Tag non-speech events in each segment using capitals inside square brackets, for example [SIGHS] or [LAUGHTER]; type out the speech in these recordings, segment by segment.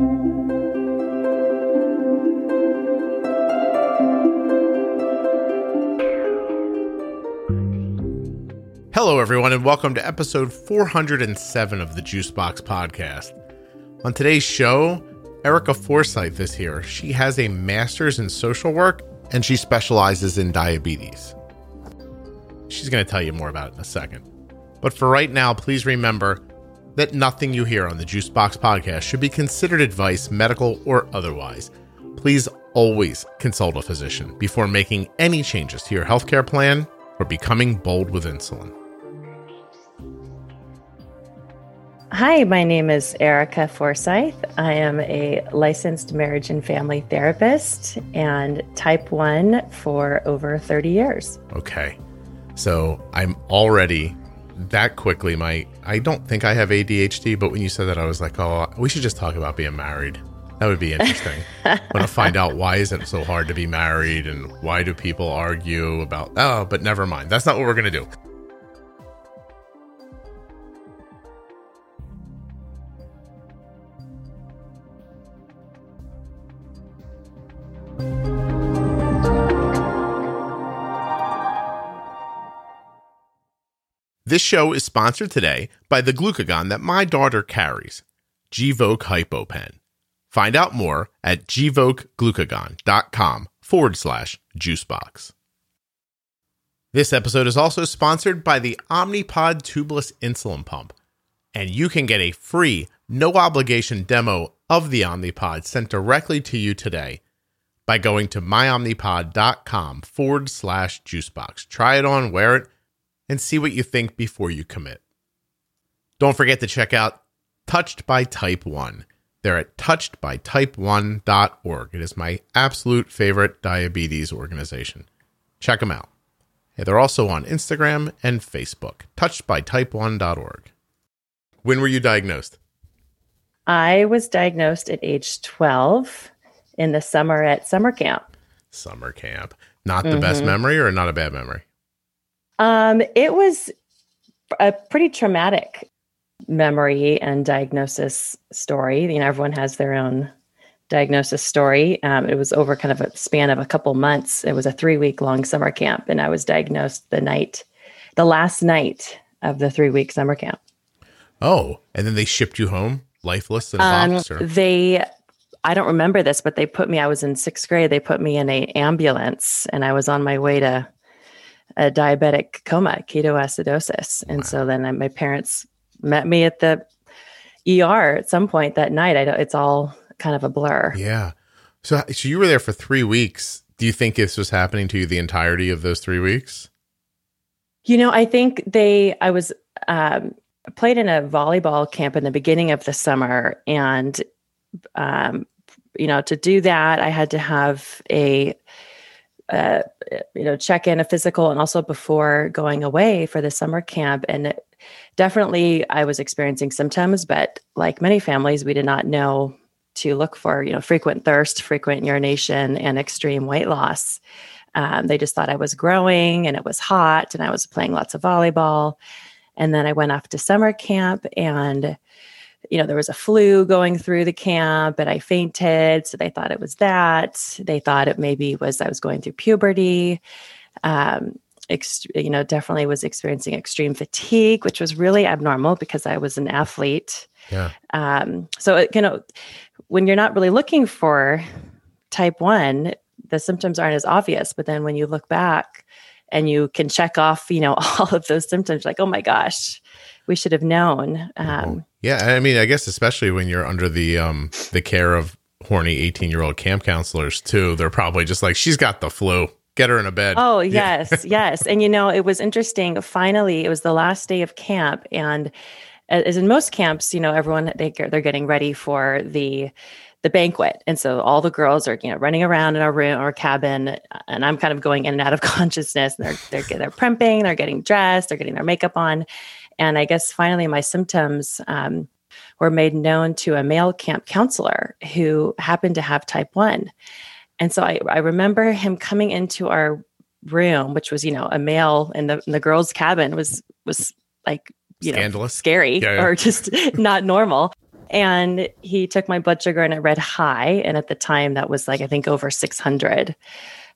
Hello, everyone, and welcome to episode 407 of the Juicebox Podcast. On today's show, Erica Forsyth is here. She has a master's in social work and she specializes in diabetes. She's going to tell you more about it in a second. But for right now, please remember that nothing you hear on the Juicebox Podcast should be considered advice, medical or otherwise. Please always consult a physician before making any changes to your healthcare plan or becoming bold with insulin. Hi, my name is Erica Forsyth. I am a licensed marriage and family therapist and type 1 for over 30 years. Okay. So I'm already that quickly my I don't think I have ADHD, but when you said that I was like, "Oh, we should just talk about being married." That would be interesting. [LAUGHS] Want to find out why is it so hard to be married and why do people argue about Oh, but never mind. That's not what we're going to do. This show is sponsored today by the glucagon that my daughter carries, Gvoke HypoPen. Find out more at gvokeglucagon.com forward slash juicebox. This episode is also sponsored by the Omnipod tubeless insulin pump, and you can get a free, no obligation demo of the Omnipod sent directly to you today by going to myomnipod.com forward slash juicebox. Try it on, wear it, and see what you think before you commit. Don't forget to check out Touched by Type 1. They're at touchedbytype1.org. It is my absolute favorite diabetes organization. Check them out. Hey, they're also on Instagram and Facebook. Touchedbytype1.org. When were you diagnosed? I was diagnosed at age 12 in the summer at summer camp. Summer camp. Not the mm-hmm. best memory or not a bad memory? Um, it was a pretty traumatic memory and diagnosis story. You know, everyone has their own diagnosis story. Um, it was over kind of a span of a couple months. It was a three week long summer camp, and I was diagnosed the night, the last night of the three week summer camp. Oh, and then they shipped you home lifeless in a um, box? Or? They, I don't remember this, but they put me. I was in sixth grade. They put me in a ambulance, and I was on my way to a diabetic coma, ketoacidosis, and wow. so then I, my parents met me at the ER at some point that night. I don't, it's all kind of a blur. Yeah. So, so you were there for three weeks. Do you think this was happening to you the entirety of those three weeks? You know, I think they, I was, um, played in a volleyball camp in the beginning of the summer. And, um, you know, to do that, I had to have a, uh, you know, check in a physical and also before going away for the summer camp. And definitely I was experiencing symptoms, but like many families, we did not know to look for, you know, frequent thirst, frequent urination, and extreme weight loss. Um, they just thought I was growing and it was hot and I was playing lots of volleyball. And then I went off to summer camp and you know, there was a flu going through the camp and I fainted. So they thought it was that. They thought it maybe was I was going through puberty. Um, ex- you know, definitely was experiencing extreme fatigue, which was really abnormal because I was an athlete. Yeah. Um, so, it, you know, when you're not really looking for type one, the symptoms aren't as obvious. But then when you look back and you can check off, you know, [LAUGHS] all of those symptoms, like, oh my gosh, we should have known. Um, yeah, I mean, I guess especially when you're under the um, the care of horny 18 year old camp counselors too, they're probably just like, she's got the flu. Get her in a bed. Oh yes, [LAUGHS] yes. And you know, it was interesting. Finally, it was the last day of camp, and as in most camps, you know, everyone they they're getting ready for the the banquet. And so all the girls are, you know, running around in our room or cabin, and I'm kind of going in and out of [LAUGHS] consciousness. And they're they're they're primping, they're getting dressed, they're getting their makeup on, and I guess finally my symptoms um, were made known to a male camp counselor who happened to have type 1. And so I, I remember him coming into our room, which was, you know, a male in the, in the girls' cabin was, was like, you Scandalous. know, scary yeah, yeah. or just [LAUGHS] not normal. and he took my blood sugar and it read high. And at the time, that was like, I think over 600.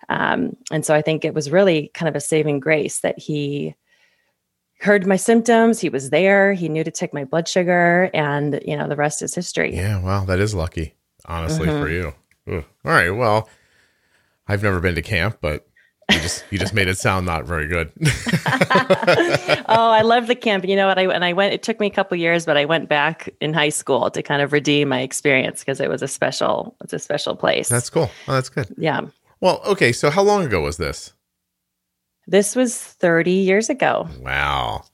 Um, and so I think it was really kind of a saving grace that he heard my symptoms. He was there. He knew to take my blood sugar, and you know the rest is history. Yeah, well, that is lucky, honestly, mm-hmm. for you. Ooh. All right, well, I've never been to camp, but you just you just made it sound not very good. [LAUGHS] oh, I love the camp. You know what? I and I went. It took me a couple years, but I went back in high school to kind of redeem my experience because it was a special. It's a special place. That's cool. Oh, that's good. Yeah. Well, okay. So, how long ago was this? This was 30 years ago. Wow.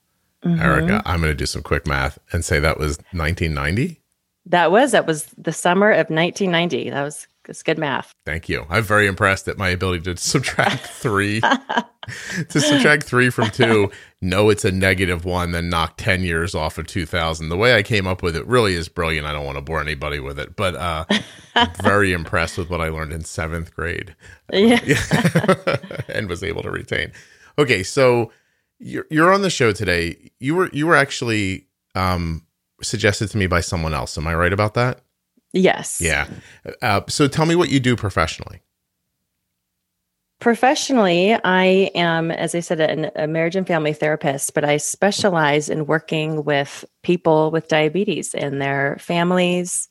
Mm-hmm. Erica, I'm going to do some quick math and say that was 1990. That was that was the summer of 1990. That was it's good math. Thank you. I'm very impressed at my ability to subtract [LAUGHS] three. to subtract three from two, no, it's a negative one, then knock 10 years off of 2000. The way I came up with it really is brilliant. I don't want to bore anybody with it, but uh, I'm [LAUGHS] very impressed with what I learned in seventh grade. Yeah. [LAUGHS] and was able to retain. Okay, so you're, you're on the show today. You were you were actually um, suggested to me by someone else. Am I right about that? Yes. Yeah. Uh, so tell me what you do professionally. Professionally, I am, as I said, an, a marriage and family therapist, but I specialize in working with people with diabetes and their families,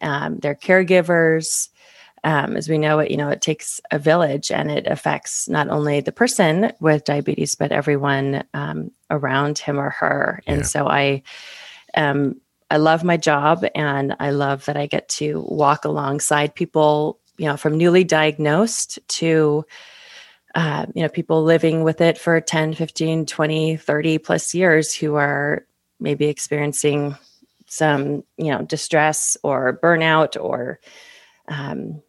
um, their caregivers. Um, as we know, it you know it takes a village, and it affects not only the person with diabetes, but everyone um, around him or her. And yeah. so I am I love my job and I love that I get to walk alongside people, you know, from newly diagnosed to, uh, you know, people living with it for 10, 15, 20, 30 plus years who are maybe experiencing some, you know, distress or burnout or um,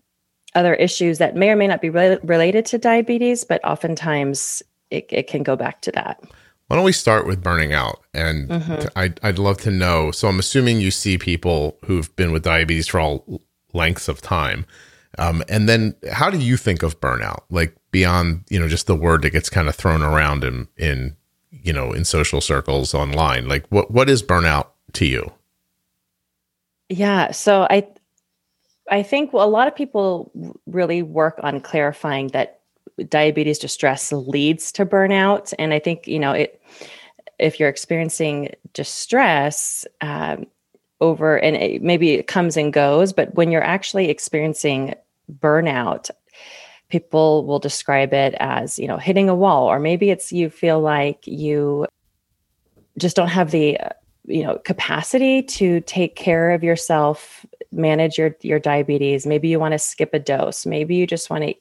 other issues that may or may not be re- related to diabetes, but oftentimes it, it can go back to that. Why don't we start with burning out? And mm-hmm. I'd, I'd love to know. So I'm assuming you see people who've been with diabetes for all lengths of time. Um, and then how do you think of burnout? Like beyond, you know, just the word that gets kind of thrown around in, in, you know, in social circles online, like what, what is burnout to you? Yeah. So I, I think a lot of people really work on clarifying that diabetes distress leads to burnout. And I think, you know, it, if you're experiencing distress um, over, and it, maybe it comes and goes, but when you're actually experiencing burnout, people will describe it as, you know, hitting a wall, or maybe it's you feel like you just don't have the, you know, capacity to take care of yourself manage your your diabetes maybe you want to skip a dose maybe you just want to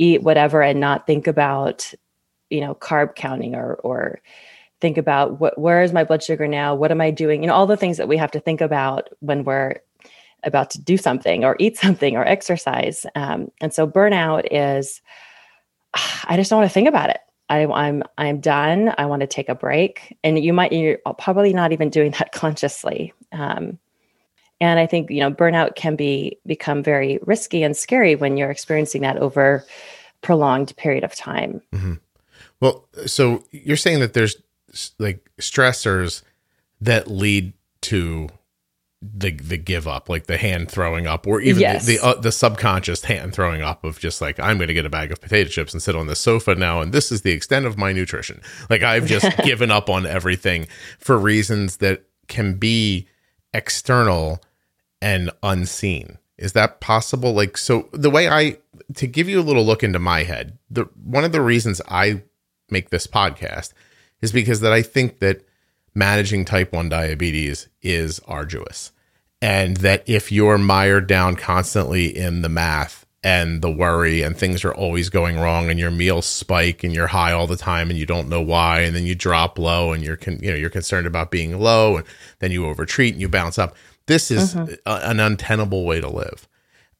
eat whatever and not think about you know carb counting or or think about what where is my blood sugar now? What am i doing? You know all the things that we have to think about when we're about to do something or eat [LAUGHS] something or exercise. Um, and so burnout is i just don't want to think about it. I, i'm i'm done. I want to take a break. And you might you're probably not even doing that [LAUGHS] consciously. Um, and i think you know burnout can be become very risky and scary when you're experiencing that over prolonged period of time mm-hmm. well so you're saying that there's like stressors that lead to the the give up like the hand throwing up or even yes. the the, uh, the, subconscious hand throwing up of just like i'm going to get a bag of potato chips and sit on the sofa now and this is the extent of my nutrition like i've just [LAUGHS] given up on everything for reasons that can be external and unseen. Is that possible? Like, so the way I, to give you a little look into my head, the one of the reasons I make this podcast is because that I think that managing type 1 diabetes is arduous. And that if you're mired down constantly in the math and the worry and things are always going wrong and your meals spike and you're high all the time and you don't know why and then you drop low and you're con- you know you're concerned about being low and then you overtreat and you bounce up this is mm-hmm. a, an untenable way to live.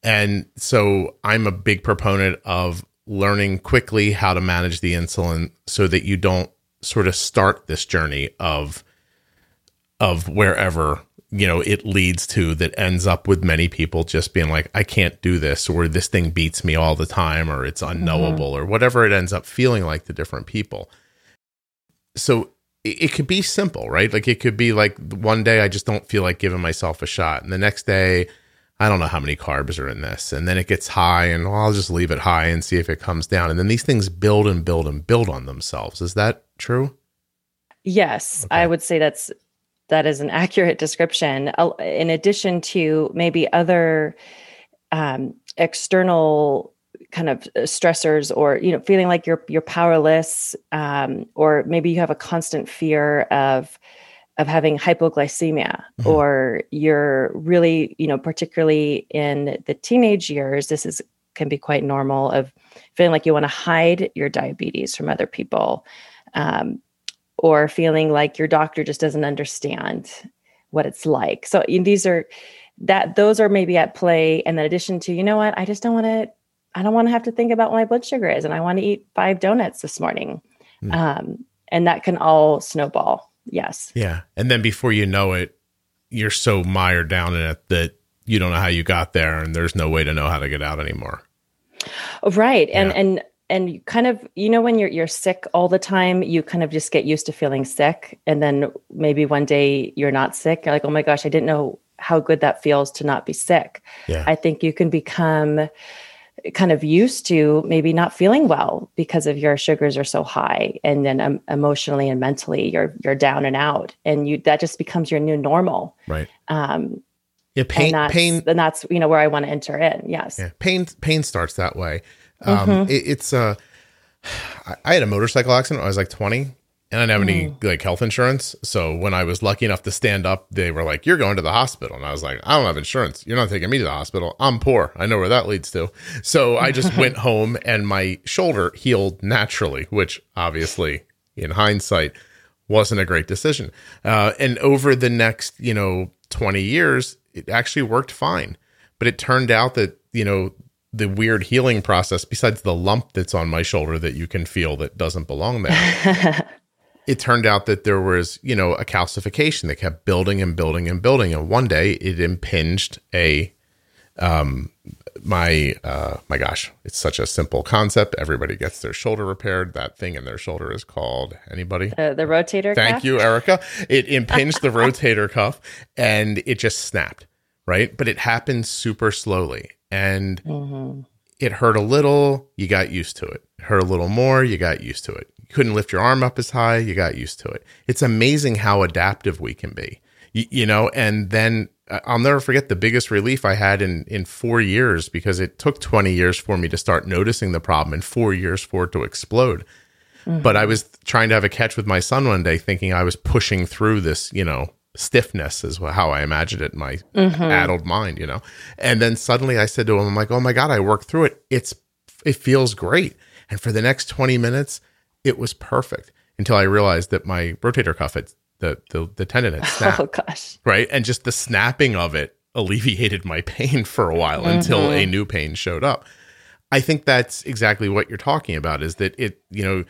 And so I'm a big proponent of learning quickly how to manage the insulin so that you don't sort of start this journey of of wherever you know it leads to that ends up with many people just being like I can't do this or this thing beats me all the time or it's unknowable mm-hmm. or whatever it ends up feeling like to different people. So it, it could be simple, right? Like it could be like one day I just don't feel like giving myself a shot, and the next day I don't know how many carbs are in this, and then it gets high, and well, I'll just leave it high and see if it comes down, and then these things build and build and build on themselves. Is that true? Yes, okay. I would say that's that is an accurate description. In addition to maybe other um, external kind of uh, stressors or you know feeling like you're you're powerless um, or maybe you have a constant fear of of having hypoglycemia mm-hmm. or you're really you know particularly in the teenage years this is can be quite normal of feeling like you want to hide your diabetes from other people um, or feeling like your doctor just doesn't understand what it's like so these are that those are maybe at play and in addition to you know what i just don't want to I don't want to have to think about what my blood sugar is, and I want to eat five donuts this morning. Mm. Um, and that can all snowball. Yes. Yeah. And then before you know it, you're so mired down in it that you don't know how you got there, and there's no way to know how to get out anymore. Right. And yeah. and and you kind of you know when you're you're sick all the time you kind of just get used to feeling sick. And then maybe one day you're not sick you're like oh my gosh i didn't know how good that feels to not be sick. Yeah. i think you can become kind of used to maybe not feeling well because of your sugars are so high and then um, emotionally and mentally you're you're down and out and you that just becomes your new normal. Right. Um yeah pain and pain and that's you know where i want to enter in yes. Yeah pain pain starts that way um mm-hmm. it, it's uh [SIGHS] I had a motorcycle accident when I was like 20 and I didn't have any mm. like health insurance. So when I was lucky enough to stand up, they were like, "You're going to the hospital," and I was like, "I don't have insurance. You're not taking me to the hospital. I'm poor. I know where that leads to." So I just [LAUGHS] went home, and my shoulder healed naturally, which obviously, in hindsight, wasn't a great decision. Uh, and over the next, you know, 20 years, it actually worked fine. But it turned out that you know the weird healing process, besides the lump that's on my shoulder that you can feel that doesn't belong there. [LAUGHS] it turned out that there was, you know, a calcification that kept building and building and building. And one day it impinged a, um, my, uh, my gosh, it's such a simple concept. Everybody gets their shoulder repaired. That thing in their shoulder is called anybody? The, the rotator cuff. Thank cuff? you, Erica. It impinged the [LAUGHS] rotator cuff and it just snapped, right? But it happened super slowly. And mm-hmm. it hurt a little, you got used to it. it. Hurt a little more, you got used to it You couldn't lift your arm up as high, you got used to it. It's amazing how adaptive we can be, you, you know. And then uh, I'll never forget the biggest relief I had in in four years because it took twenty years for me to start noticing the problem, and four years for it to explode. Mm-hmm. But I was trying to have a catch with my son one day, thinking I was pushing through this, you know, stiffness is how I imagined it in my mm-hmm. addled mind, you know. And then suddenly I said to him, I'm like, oh my God, I worked through it. It's it feels great. And for the next 20 minutes, it was perfect until I realized that my rotator cuff had the the, the tendon had [LAUGHS] snapped. Oh gosh! Right, and just the snapping of it alleviated my [LAUGHS] pain for a while mm-hmm. until a new pain showed up. I think that's exactly what you're talking about. Is that it? You know,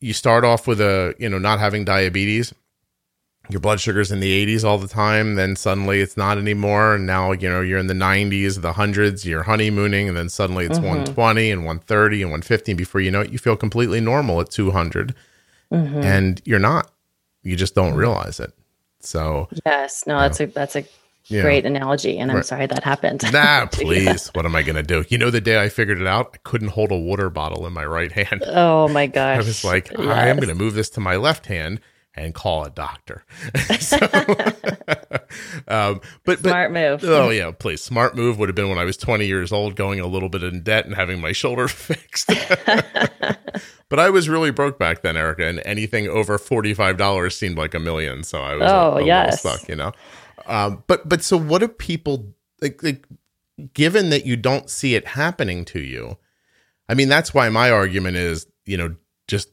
you start off with a you know not having diabetes, your blood sugar's in the 80s all the time then suddenly it's not anymore. And now you know you're in the 90s the hundreds you're honeymooning and then suddenly it's mm-hmm. 120 and 130 and 150 and before you know it you feel completely normal at 200 mm-hmm. and you're not. You just don't realize it. So yes. No that's know. a that's a great analogy and i'm right. sorry that happened. Nah [LAUGHS] please. What am i gonna do? You know the day i figured it out i couldn't hold a water bottle in my right hand. Oh my gosh [LAUGHS] i was like yes. i am gonna move this to my left hand and call a doctor. [LAUGHS] so, [LAUGHS] um, but smart but, move. Oh yeah, please. Smart move would have been when I was 20 years old, going a little bit in debt and having my shoulder [LAUGHS] fixed. but I was really broke back then, Erica, and anything over $45 seemed like a million. So I was oh, a, yes. stuck, you know. Um, but but so what do people like, like? Given that you don't see it happening to you, I mean that's why my argument is you know just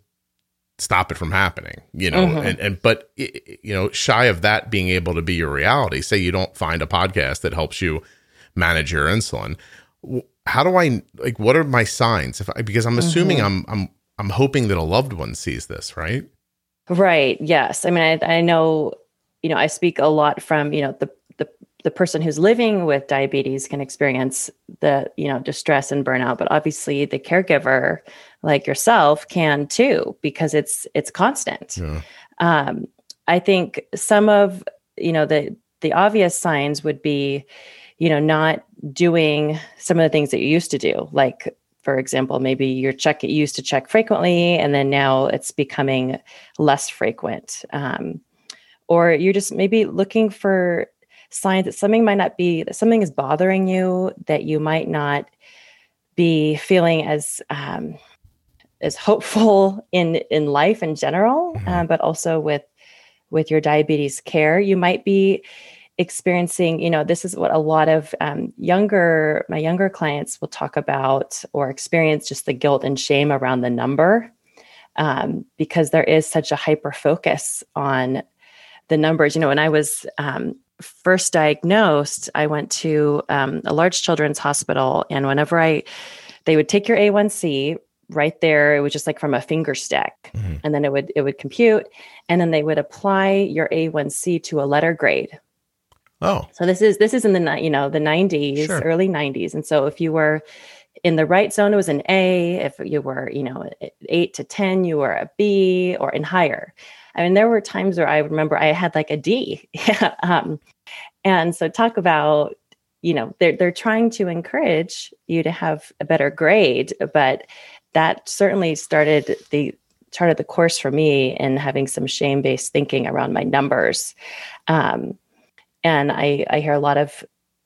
stop it from happening you know mm-hmm. and, and but you know shy of that being able to be your reality say you don't find a podcast that helps you manage your insulin how do i like what are my signs if I, because i'm assuming mm-hmm. i'm i'm i'm hoping that a loved one sees this right right yes i mean i, I know you know i speak a lot from you know the the the person who's living with diabetes can experience the you know distress and burnout but obviously the caregiver like yourself can too because it's it's constant yeah. Um, I think some of you know the the obvious signs would be, you know, not doing some of the things that you used to do, like for example, maybe your check you used to check frequently, and then now it's becoming less frequent. Um, or you're just maybe looking for signs that something might not be that something is bothering you that you might not be feeling as um, as hopeful in in life in general, mm-hmm. um, but also with with your diabetes care. You might be experiencing you know this is what a lot of um, younger my younger clients will talk about or experience just the guilt and shame around the number um, because there is such a hyper focus on the numbers you know when i was um, first diagnosed i went to um, a large children's hospital and whenever i they would take your a1c right there it was just like from a finger stick mm-hmm. and then it would it would compute and then they would apply your a1c to a letter grade. Oh. So this is this is in the you know the 90s sure. early 90s and so if you were in the right zone it was an a. If you were you know 8 to 10 you were a b or in higher. I mean there were times where i remember i had like a d. [LAUGHS] Um, and so talk about you know they're they're trying to encourage you to have a better grade but that certainly started the charted the course for me in having some shame based thinking around my numbers. Um, and I, I hear a lot of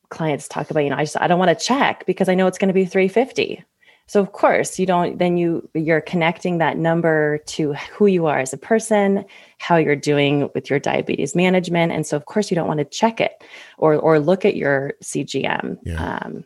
clients talk about, you know, I just, I don't want to check because I know it's going to be 350. So of course you don't, then you, you're connecting that number to who you are as a person, how you're doing with your diabetes management. And so of course you don't want to check it or, or look at your CGM. Yeah. Um,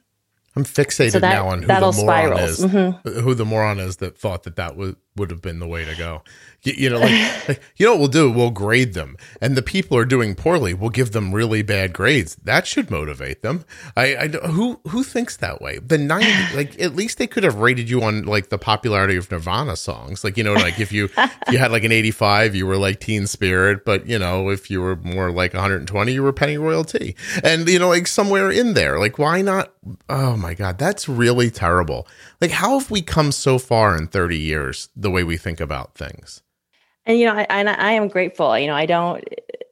I'm fixated so that, now on who the moron spirals. is. Mm-hmm. Who the moron is that thought that that would would have been the way to go. You, you know, like, [LAUGHS] like, you know what we'll do? We'll grade them, and the people are doing poorly. We'll give them really bad grades. That should motivate them. I, I who who thinks that way? The ninety, [SIGHS] like at least they could have rated you on like the popularity of Nirvana songs. Like you know, like if you if you had like an eighty five, you were like Teen Spirit, but you know, if you were more like one hundred and twenty, you were Pennyroyal Tea, and you know, like somewhere in there. Like why not? Oh my god, that's really terrible. Like how have we come so far in thirty years? The way we think about things. And you know, I, I, I am grateful. You know, I don't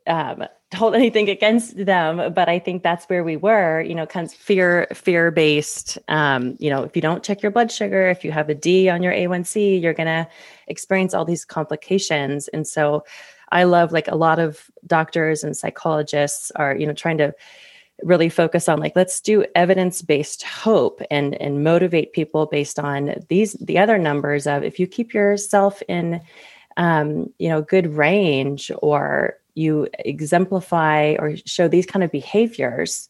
um, hold [LAUGHS] anything against them, but I think that's where we were. You know, kind of fear fear based. Um, you know, if you don't check your blood sugar, if you have a D on your A1C, you're gonna experience all these complications. And so, I love like a lot of doctors and psychologists are you know trying to really focus on like let's do evidence-based hope and and motivate people based on these the other numbers of if you keep yourself in um, you know good range or you exemplify or show these kind of behaviors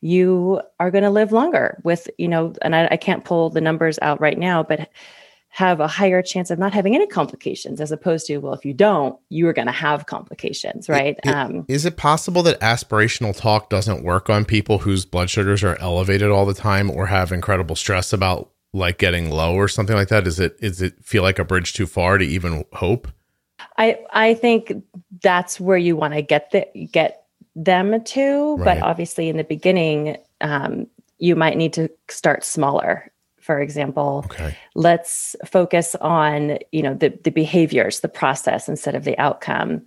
you are going to live longer with you know and I, I can't pull the numbers out right now but have a higher chance of not having any complications as opposed to well if you don't you are going to have complications right? it, um, is it possible that aspirational talk doesn't work on people whose blood sugars are elevated all the time or have incredible stress about like getting low or something like that? Is it is it feel like a bridge too far to even hope? I i think that's where you want to get the get them to right. but obviously in the beginning um, you might need to start smaller for example okay. let's focus on you know the, the behaviors the process instead of the outcome.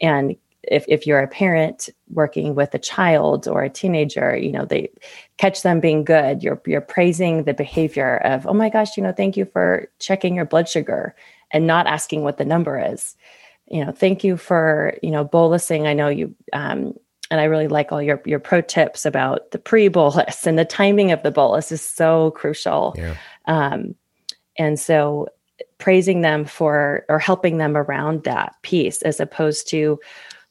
And if, if you're a parent working with a child or a teenager you know they catch them being good. You're you're praising the behavior of oh my gosh you know thank you for checking your blood sugar and not asking what the number is. You know thank you for you know bolusing. I know you um, and I really like all your your pro tips about the pre bolus and the timing of the bolus is so crucial. Yeah. Um, and so praising them for or helping them around that piece as opposed to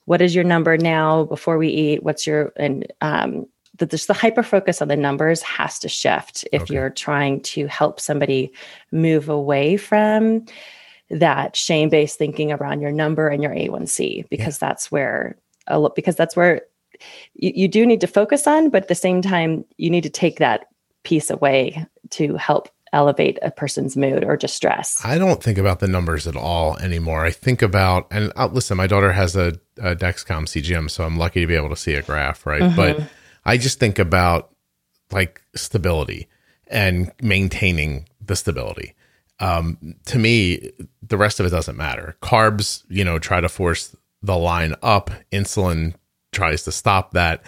what is your number now before we eat what's your and um the, just the hyper focus on the numbers has to shift if okay. you're trying to help somebody move away from that shame based thinking around your number and your A1C because yeah. that's where a lot because that's where you, you do need to focus on, but at the same time, you need to take that piece away to help elevate a person's mood or distress. I don't think about the numbers at all anymore. I think about, and uh, listen, my daughter has a, a, Dexcom CGM, so I'm lucky to be able to see a graph, right? Mm-hmm. But I just think about like stability and maintaining the stability. um, to me, the rest of it doesn't matter. Carbs, you know, try to force the line up. Insulin tries to stop that.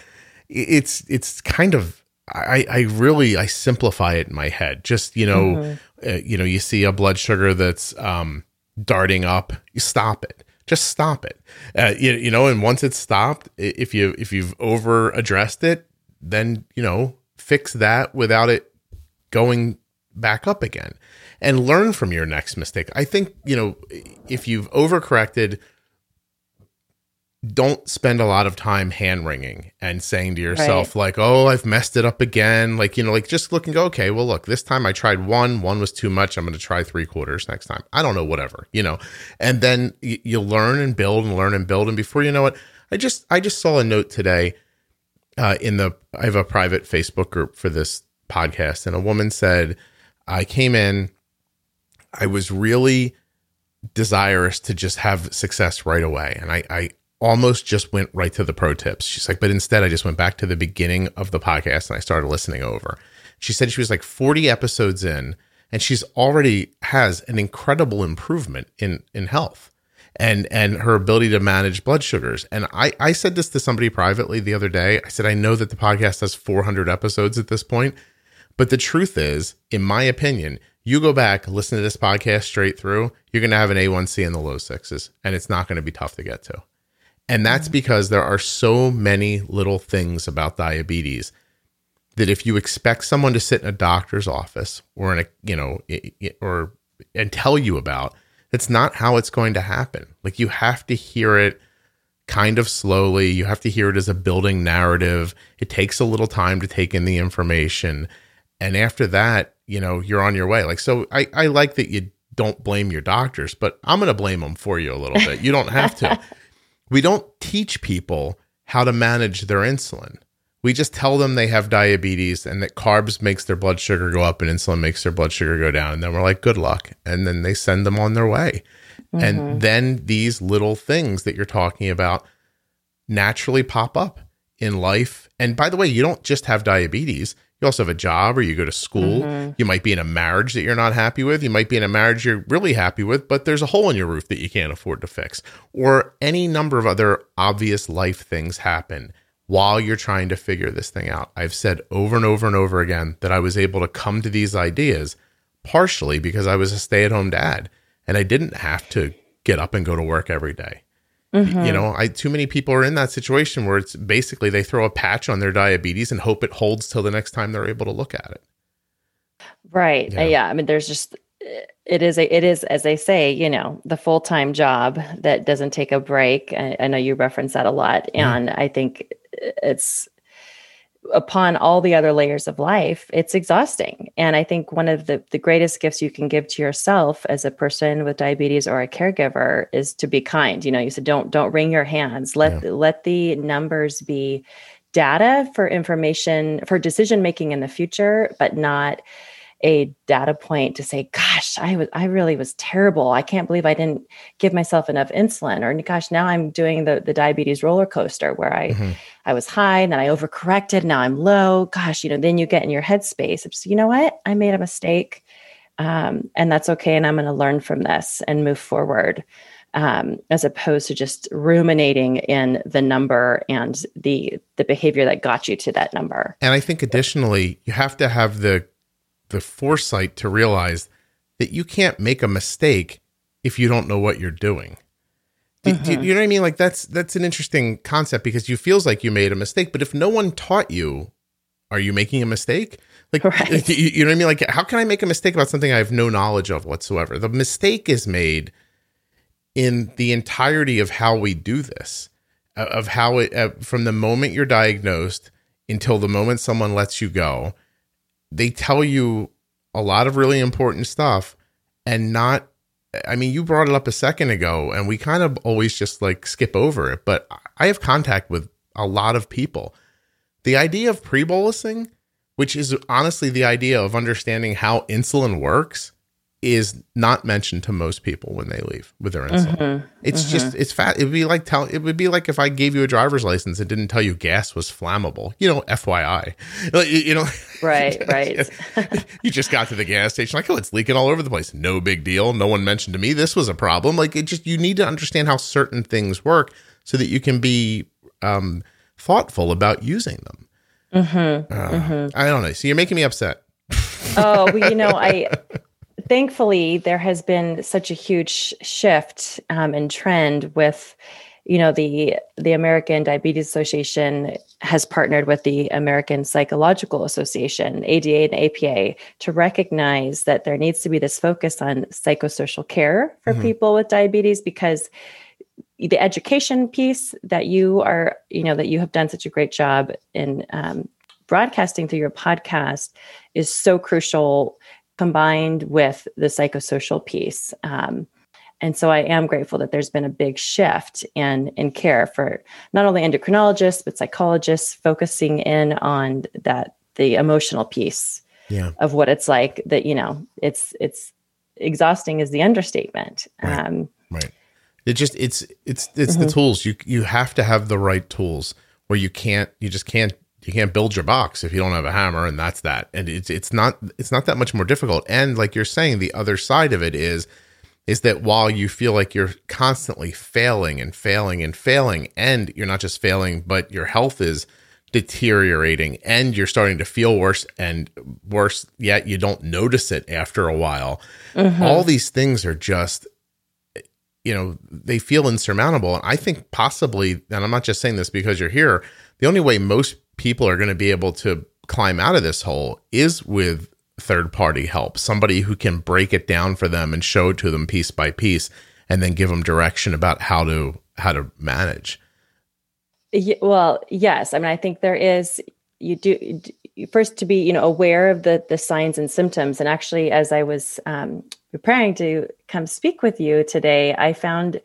It's it's kind of I, I really I simplify it in my head. Just you know, mm-hmm. uh, you know, you see a blood sugar that's um, darting up, you stop it. Just stop it. Uh, you, you know, and once it's stopped, if you if you've over addressed it, then you know fix that without it going back up again and learn from your next mistake. I think, you know, if you've overcorrected, don't spend a lot of time hand wringing and saying to yourself, right. like, oh, I've messed it up again. Like, you know, like just look and go, okay, well, look, this time I tried one, one was too much. I'm going to try three quarters next time. I don't know, whatever, you know, and then y- you learn and build and learn and build. And before you know it, I just, I just saw a note today uh, in the, I have a private Facebook group for this podcast, and a woman said, I came in, I was really desirous to just have success right away. And I, I almost just went right to the pro tips. She's like, but instead, I just went back to the beginning of the podcast and I started listening over. She said she was like 40 episodes in and she's already has an incredible improvement in in health and and her ability to manage blood sugars. And I I said this to somebody privately the other day. I said I know that the podcast has 400 episodes at this point, but the truth is, in my opinion, you go back, listen to this podcast straight through, you're going to have an A1C in the low sixes, and it's not going to be tough to get to. And that's mm-hmm. because there are so many little things about diabetes that if you expect someone to sit in a doctor's office or in a, you know, or and tell you about, it's not how it's going to happen. Like you have to hear it kind of slowly. You have to hear it as a building narrative. It takes a little time to take in the information and after that you know you're on your way like so i i like that you don't blame your doctors but i'm going to blame them for you a little bit you don't have to [LAUGHS] we don't teach people how to manage their insulin. We just tell them they have diabetes and that carbs makes their blood sugar go up and insulin makes their blood sugar go down. And then we're like good luck. And then they send them on their way. Mm-hmm. and then these little things that you're talking about naturally pop up in life. And by the way you don't just have diabetes you also have a job or you go to school. Mm-hmm. You might be in a marriage that you're not happy with. You might be in a marriage you're really happy with, but there's a hole in your roof that you can't afford to fix. Or any number of other obvious life things happen while you're trying to figure this thing out. I've said over and over and over again that I was able to come to these ideas partially because I was a stay at home dad and I didn't have to get up and go to work every day. Mm-hmm. You know, I too many people are in that situation where it's basically they throw a patch on their diabetes and hope it holds till the next time they're able to look at it. Right. Yeah. Yeah. I mean, there's just it is a it is as they say, you know, the full time job that doesn't take a break. I, I, know you reference that a lot, mm-hmm. and I think it's upon all the other layers of life, it's exhausting. And I think one of the, the greatest gifts you can give to yourself as a person with diabetes or a caregiver is to be kind. You know, you said don't don't wring your hands. Let yeah. let the numbers be data for information for decision making in the future, but not a data point to say, gosh, I was I really was terrible. I can't believe I didn't give myself enough insulin. Or gosh, now I'm doing the the diabetes roller coaster where I mm-hmm. I was high and then I overcorrected. Now I'm low. Gosh, you know, then you get in your headspace. It's you know what? I made a mistake. Um, and that's okay. And I'm going to learn from this and move forward. Um, as opposed to just ruminating in the number and the the behavior that got you to that number. And I think additionally, you have to have the the foresight to realize that you can't make a mistake if you don't know what you're doing. Do, mm-hmm. do, you know what I mean? Like that's that's an interesting concept because you feels like you made a mistake, but if no one taught you, are you making a mistake? Like right. you, you know what I mean? Like how can I make a mistake about something I have no knowledge of whatsoever? The mistake is made in the entirety of how we do this, of how it uh, from the moment you're diagnosed until the moment someone lets you go they tell you a lot of really important stuff and not I mean, you brought it up a second ago, and we kind of always just like skip over it. But I have contact with a lot of people. The idea of pre bolusing, which is honestly the idea of understanding how insulin works, is not mentioned to most people when they leave with their insulin. Mm-hmm. It's just it's fat. It would be like tell it would be like if I gave you a driver's license and didn't tell you gas was flammable. You know, FYI. [LAUGHS] Like, you you know, Right, [LAUGHS] right. [LAUGHS] you just got to the gas station like, oh, it's leaking all over the place. No big deal. No one mentioned to me this was a problem. Like it just you need to understand how certain things work so that you can be um, thoughtful about using them. Mm-hmm. Uh, I don't know. So you're making me upset. oh, well, you know, I thankfully there has been such a huge shift um, and trend with you know the the American Diabetes Association has partnered with the American Psychological Association ADA and APA to recognize that there needs to be this focus on psychosocial care for Mhm. people with diabetes because the education piece that you are you know that you have done such a great job in um, broadcasting through your podcast is so crucial combined with the psychosocial piece. Um, and so I am grateful that there's been a big shift in in care for not only endocrinologists but psychologists focusing in on that the emotional piece Yeah. of what it's like that you know it's it's exhausting is the understatement. Right. Um, Right. It just it's it's it's the tools. You you have to have the right tools where you can't you just can't you can't build your box if you don't have a hammer and that's that. And it's it's not it's not that much more difficult. And like you're saying the other side of it is is that while you feel like you're constantly failing and failing and failing and you're not just failing but your health is deteriorating and you're starting to feel worse and worse yet you don't notice it after a while. Mm-hmm. All these things are just you know they feel insurmountable and i think possibly and i'm not just saying this because you're here the only way most people are going to be able to climb out of this hole is with third party help somebody who can break it down for them and show it to them piece by piece and then give them direction about how to how to manage. Ye- well yes. I mean i think there is you do first to be you know aware of the the signs and symptoms. And actually as i was um, preparing to come speak with you today i found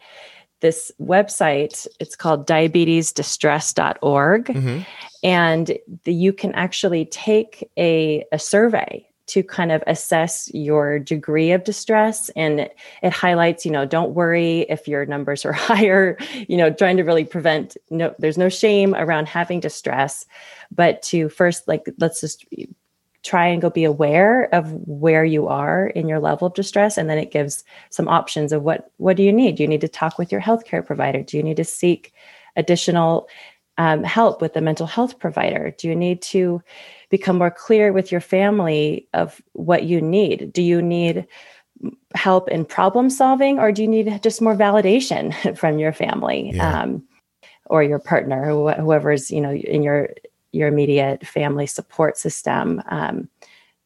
this website. It's called diabetesdistress.org Mhm. And the, you can actually take a, a survey to kind of assess your degree of distress. And it, it highlights you know don't worry if your numbers are [LAUGHS] higher you know trying to really prevent no there's no shame around having distress. But to first like let's just try and go be aware of where you are in your level of distress. And then it gives some options of what what do you need? Do you need to talk with your healthcare provider? Do you need to seek additional um, help with a mental health provider? Do you need to become more clear with your family of what you need? Do you need help in problem solving or do you need just more validation [LAUGHS] from your family Yeah. um, or your partner who, whoever's you know in your your immediate family support system? Um,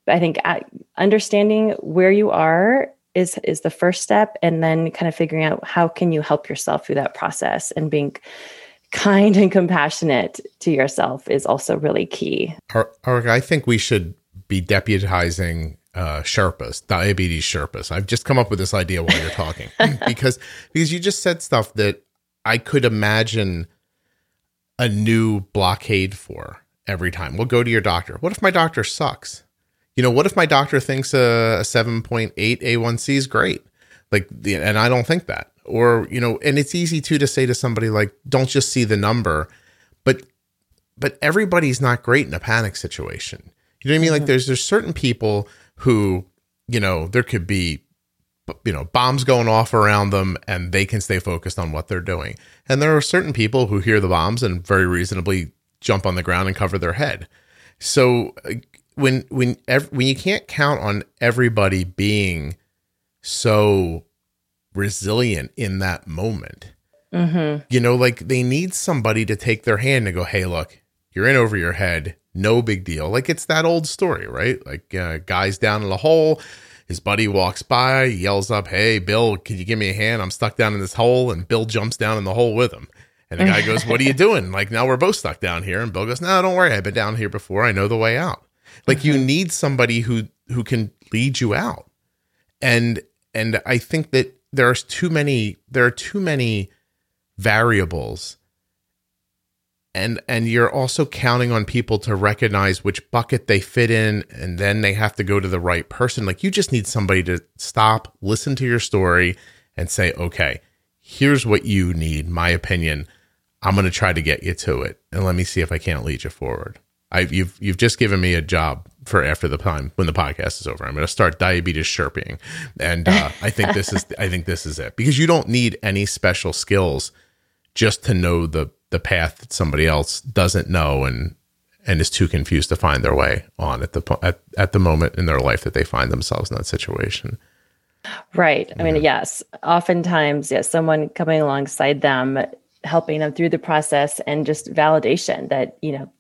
i think uh, understanding where you are is is the first step and then kind of figuring out how can you help yourself through that process and being kind and compassionate to yourself is also really key Arg, i think we should be deputizing uh, Sherpas, diabetes Sherpas. I've just come up with this idea while you're talking [LAUGHS] because because you just said stuff that I could imagine a new blockade for every time. We'll go to your doctor. What if my doctor sucks? You know, what if my doctor thinks a, a 7.8 A1C is great? Like, and I don't think that. Or, you know, and it's easy too to say to somebody like, don't just see the number, but but everybody's not great in a panic situation. You know what I mean? Like mm-hmm. there's there's certain people who, you know, there could be you know, bombs going off around them and they can stay focused on what they're doing. And there are certain people who hear the bombs and very reasonably jump on the ground and cover their head. So when when ev- when you can't count on everybody being so resilient in that moment, mm-hmm. you know, like they need somebody to take their hand and go, "Hey, look, you're in over your head. No big deal." Like it's that old story, right? Like uh, guys down in the hole. His buddy walks by, yells up, "Hey, Bill, can you give me a hand? I'm stuck down in this hole." And Bill jumps down in the hole with him. And the guy goes, "What are you doing?" Like now we're both stuck down here. And Bill goes, "No, don't worry. I've been down here before. I know the way out." Like you need somebody who who can lead you out. And and I think that there's too many there are too many variables. And and you're also counting on people to recognize which bucket they fit in and then they have to go to the right person. Like you just need somebody to stop listen to your story and say okay here's what you need. My opinion. I'm going to try to get you to it and let me see if i can't lead you forward i you've you've just given me a job for after the time when the podcast is over i'm going to start diabetes sherping and uh, [LAUGHS] i think this is i think this is it because you don't need any special skills just to know the the path that somebody else doesn't know and and is too confused to find their way on at the at, at the moment in their life that they find themselves in that situation. Right. I mean, yes. Oftentimes, yes, someone coming alongside them, helping them through the process and just validation that, you know,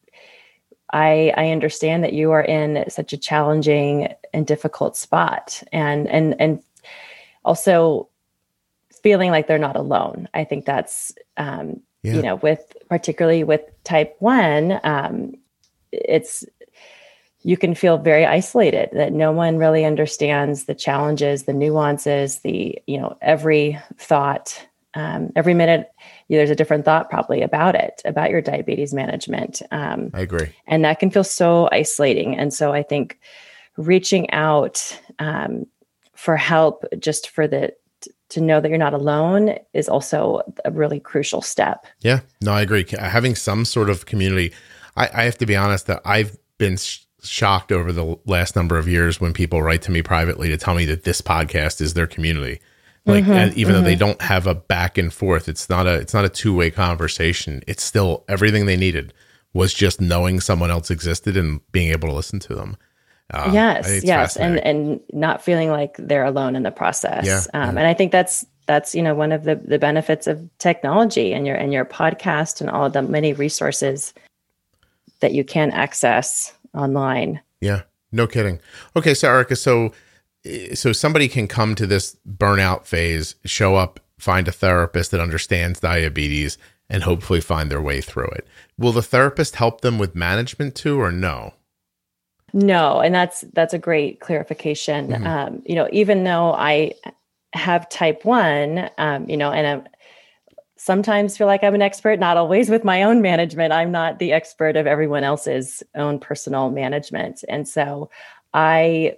I I understand that you are in such a challenging and difficult spot. And and and also feeling like they're not alone. I think that's um, yeah. you know, with particularly with type one, um, it's you can feel very isolated that no one really understands the challenges, the nuances, the you know every thought, um, every minute. there's a different thought probably about it, about your diabetes management. Um, I agree, and that can feel so isolating. And so I think reaching out um, for help, just for the to know that you're not alone is also a really crucial step. Yeah, no, I agree. Having some sort of community. I, I have to be honest that I've been sh- shocked over the last number of years when people write to me privately to tell me that this podcast is their community. Like, mm-hmm, and even mm-hmm. though they mm-hmm. don't have a back and forth, it's not a it's not a two way conversation. It's still everything they needed was just knowing someone else existed and being able to listen to them. Um, yes, yes, and and not feeling like they're alone in the process. Yeah, um, yeah. And I think that's that's you know one of the the benefits of technology and your and your podcast and all the many resources that you can access online. Yeah, no kidding. Okay, so Erica, so so somebody can come to this burnout phase, show up, find a therapist that understands diabetes, and hopefully find their way through it. Will the therapist help them with management too, or no? No, and that's that's a great clarification. Mm-hmm. Um, you know, even though I have type one, um, you know, and I sometimes feel like I'm an expert, not always with my own management. I'm not the expert of everyone else's own personal management, and so I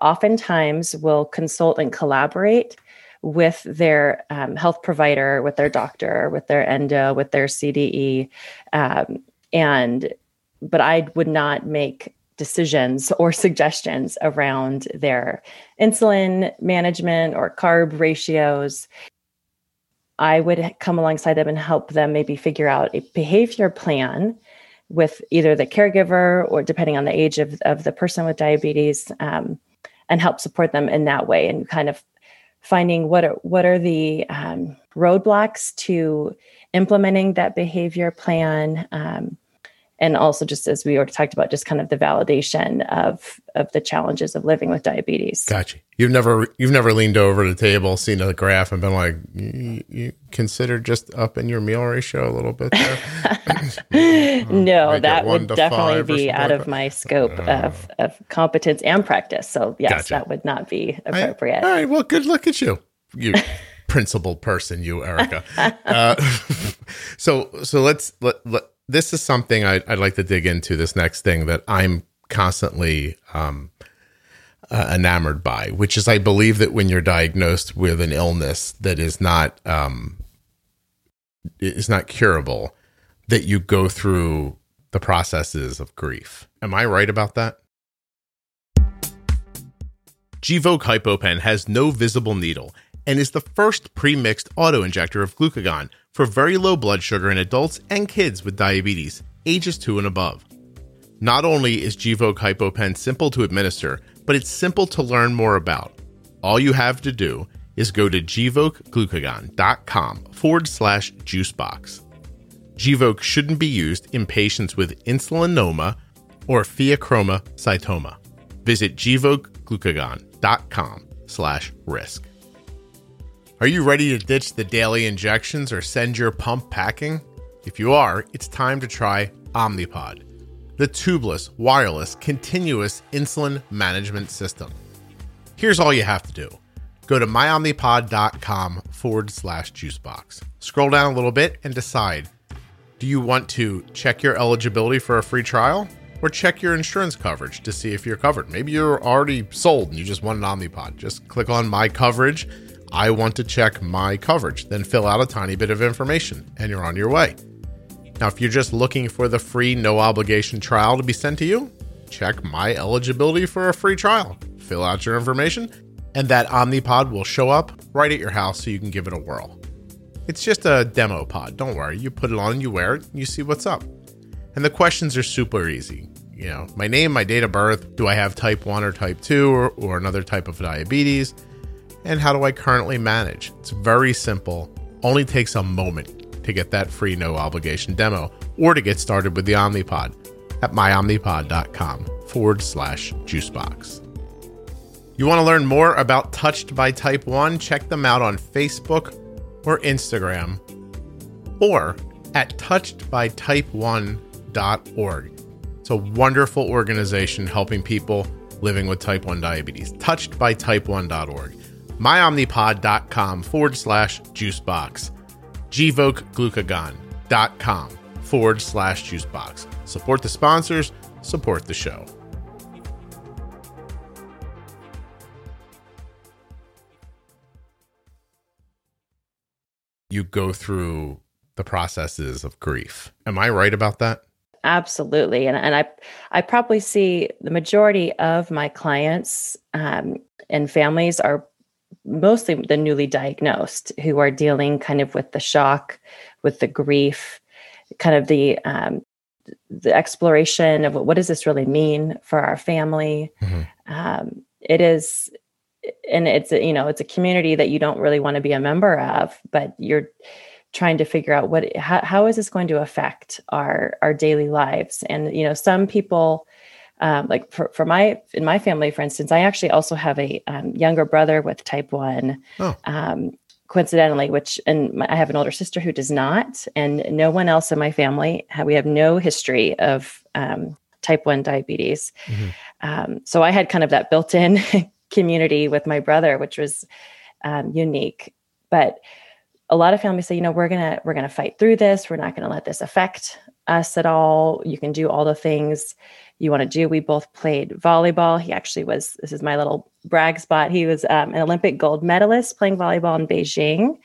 oftentimes will consult and collaborate with their um, health provider, with their doctor, with their endo, with their CDE, um, and but I would not make decisions [LAUGHS] or suggestions around their insulin management or carb ratios. I would come alongside them and help them maybe figure out a behavior plan with either the caregiver or depending on the age of, of the person with diabetes um, and help support them in that way and kind of finding what are what are the um, roadblocks to implementing that behavior plan um, and also just as we already talked about just kind of the validation of of the challenges of living with diabetes. Gotcha. You've never you've never leaned over the table seen a graph and been like you, you consider just upping your meal ratio a little bit there? [LAUGHS] [LAUGHS] No that would definitely be out of my scope uh, of, of competence and practice. So yes gotcha. that would not be appropriate. all right well good luck at you you [LAUGHS] principled person you erica. Uh, so so let's let, let this is something I'd, I'd, like to dig into. This next thing that I'm constantly um, uh, enamored by, which is I believe that when you're diagnosed with an illness that is not um, is not curable, that you go through the processes of grief. Am I right about that? Gvoke HypoPen has no visible needle and is the first pre-mixed auto-injector of glucagon for very low blood sugar in adults and kids with diabetes, ages 2 and above. Not only is Gvoke HypoPen simple to administer, but it's simple to learn more about. All you have to do is go to gvokeglucagon.com forward slash juicebox. Gvoke shouldn't be used in patients with insulinoma or pheochromocytoma. Visit gvokeglucagon.com slash risk. Are you ready to ditch the daily injections or send your pump packing? If you are, it's time to try Omnipod, the tubeless, wireless, continuous insulin management system. Here's all you have to do go to myomnipod.com forward slash juicebox. Scroll down a little bit and decide Do you want to check your eligibility for a free trial? Or check your insurance coverage to see if you're covered. Maybe you're already sold and you just want an Omnipod. Just click on My Coverage. I want to check my coverage. Then fill out a tiny bit of information and you're on your way. Now, if you're just looking for the free, no obligation trial to be sent to you, check my eligibility for a free trial. Fill out your information, and that Omnipod will show up right at your house so you can give it a whirl. It's just a demo pod. Don't worry. You put it on, you wear it, you see what's up. And the questions are super easy. You know, my name, my date of birth, do I have type 1 or type 2 or, or another type of diabetes? And how do I currently manage? It's very simple, only takes a moment to get that free no obligation demo or to get started with the Omnipod at myomnipod.com forward slash juicebox. You want to learn more about Touched by Type 1? Check them out on Facebook or Instagram or at touchedbytype1.org. It's a wonderful organization helping people living with type 1 diabetes. Touchedbytype1.org. Myomnipod.com forward slash juicebox. GvokeGlucagon.com forward slash juicebox. Support the sponsors, support the show. you go through the processes of grief. Am I right about that? Absolutely, and and I I probably see the majority of my clients um, and families are mostly the newly diagnosed who are dealing kind of with the shock, with the grief, kind of the um, the exploration of what, what does this really mean for our family. Mm-hmm. Um, it is and it's a, you know it's a community that you don't really want to be a member of but you're trying to figure out what how, how is this going to affect our our daily lives and you know some people um, like for, for my in my family for instance i actually also have a um, younger brother with type 1 oh. um, coincidentally which and my, i have an older sister who does not and no one else in my family we have no history of um, type 1 diabetes mm-hmm. Um, so i had kind of that built-in [LAUGHS] community with my brother, which was um, unique. But a lot of families say, you know, we're gonna we're gonna fight through this. We're not gonna let this affect us at all. You can do all the things you want to do. We both played volleyball. He actually was. This is my little brag spot. He was um, an Olympic gold medalist playing volleyball in Beijing.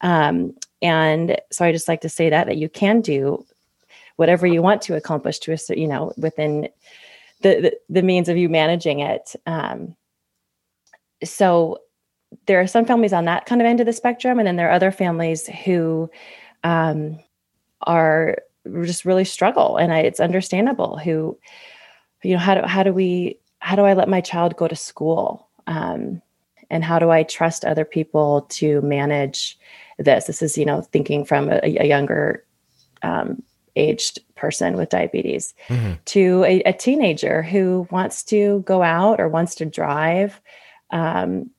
Um, and so I just like to say that that you can do whatever you want to accomplish to a you know within the the, the means of you managing it. Um, so there are some families on that kind of end of the spectrum, and then there are other families who um, are just really struggle, and I, it's understandable. Who, you know, how do how do we how do I let my child go to school, um, and how do I trust other people to manage this? This is you know thinking from a, a younger um, aged person with diabetes mm-hmm. to a, a teenager who wants to go out or wants to drive um,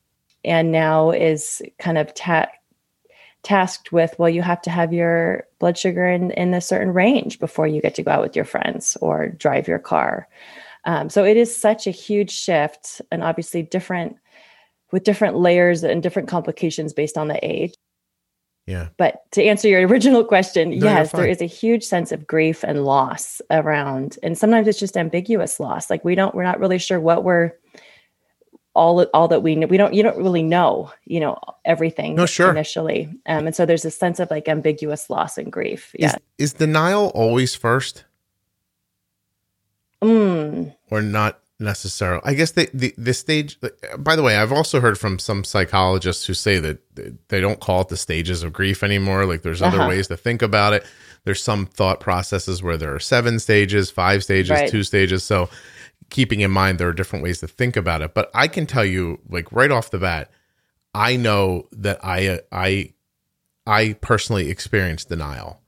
and now is kind of ta- tasked with well you have to have your blood sugar in, in a certain range before you get to go out with your friends or drive your car um, so it is such a huge shift and obviously different with different layers and different complications based on the age yeah. But to answer your [LAUGHS] original question, no, yes, there is a huge sense of grief and loss around. And sometimes it's just ambiguous loss. Like we don't, we're not really sure what we're all all that we know we don't you don't really know you know everything no, sure. initially um, and so there's a sense of like ambiguous loss and grief yeah is, is denial always first mm. or not necessarily i guess they, the the stage by the way i've also heard from some psychologists who say that they don't call it the stages of grief anymore like there's other uh-huh. ways to think about it there's some thought processes where there are seven stages five stages right. two stages so keeping in mind there are different ways to think about it. But I can tell you, like right off the bat, I know that I uh, I I personally experienced denial,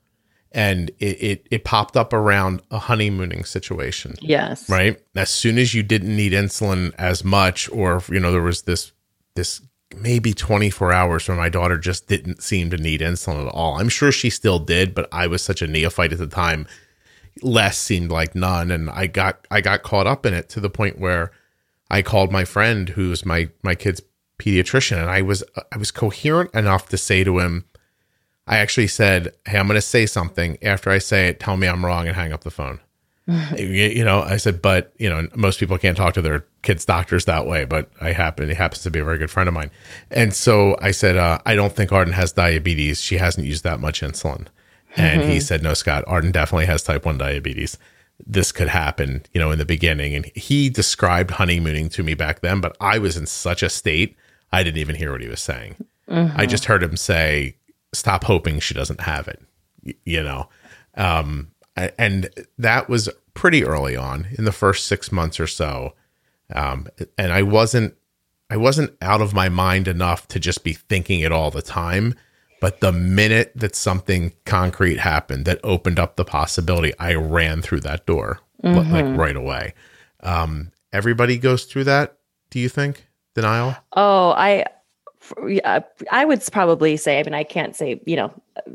and it it, it popped up around a honeymooning situation. Yes, right. As soon as you didn't need insulin as much, or you know there was this this maybe 24 hours where my daughter just didn't seem to need insulin at all. I'm sure she still did, but I was such a neophyte at the time less seemed like none and i got i got caught up in it to the point where i called my friend who's my my kid's pediatrician and i was i was coherent enough to say to him I actually said, "Hey, I'm going to say something. After I say it, tell me I'm wrong and hang up the phone." [SIGHS] you, know, I said, but you know, most people can't talk to their kids' doctors that way. But I happen, he happens to be a very good friend of mine, and so I said, uh, I don't think Arden has diabetes. She hasn't used that much insulin, and he said, No, Scott, Arden definitely has type one diabetes. This could happen, you know, in the beginning. And he described honeymooning to me back then, but I was in such a state I didn't even hear what he was saying. I just heard him say, "Stop hoping she doesn't have it," y- you know. Um, and that was pretty early on in the first six months or so. Um, and I wasn't, I wasn't out of my mind enough to just be thinking it all the time. But the minute that something concrete happened that opened up the possibility, I ran through that door li- like right away. Um, everybody goes through that. Do you think denial? Oh, I, I would probably say. I mean, I can't say you know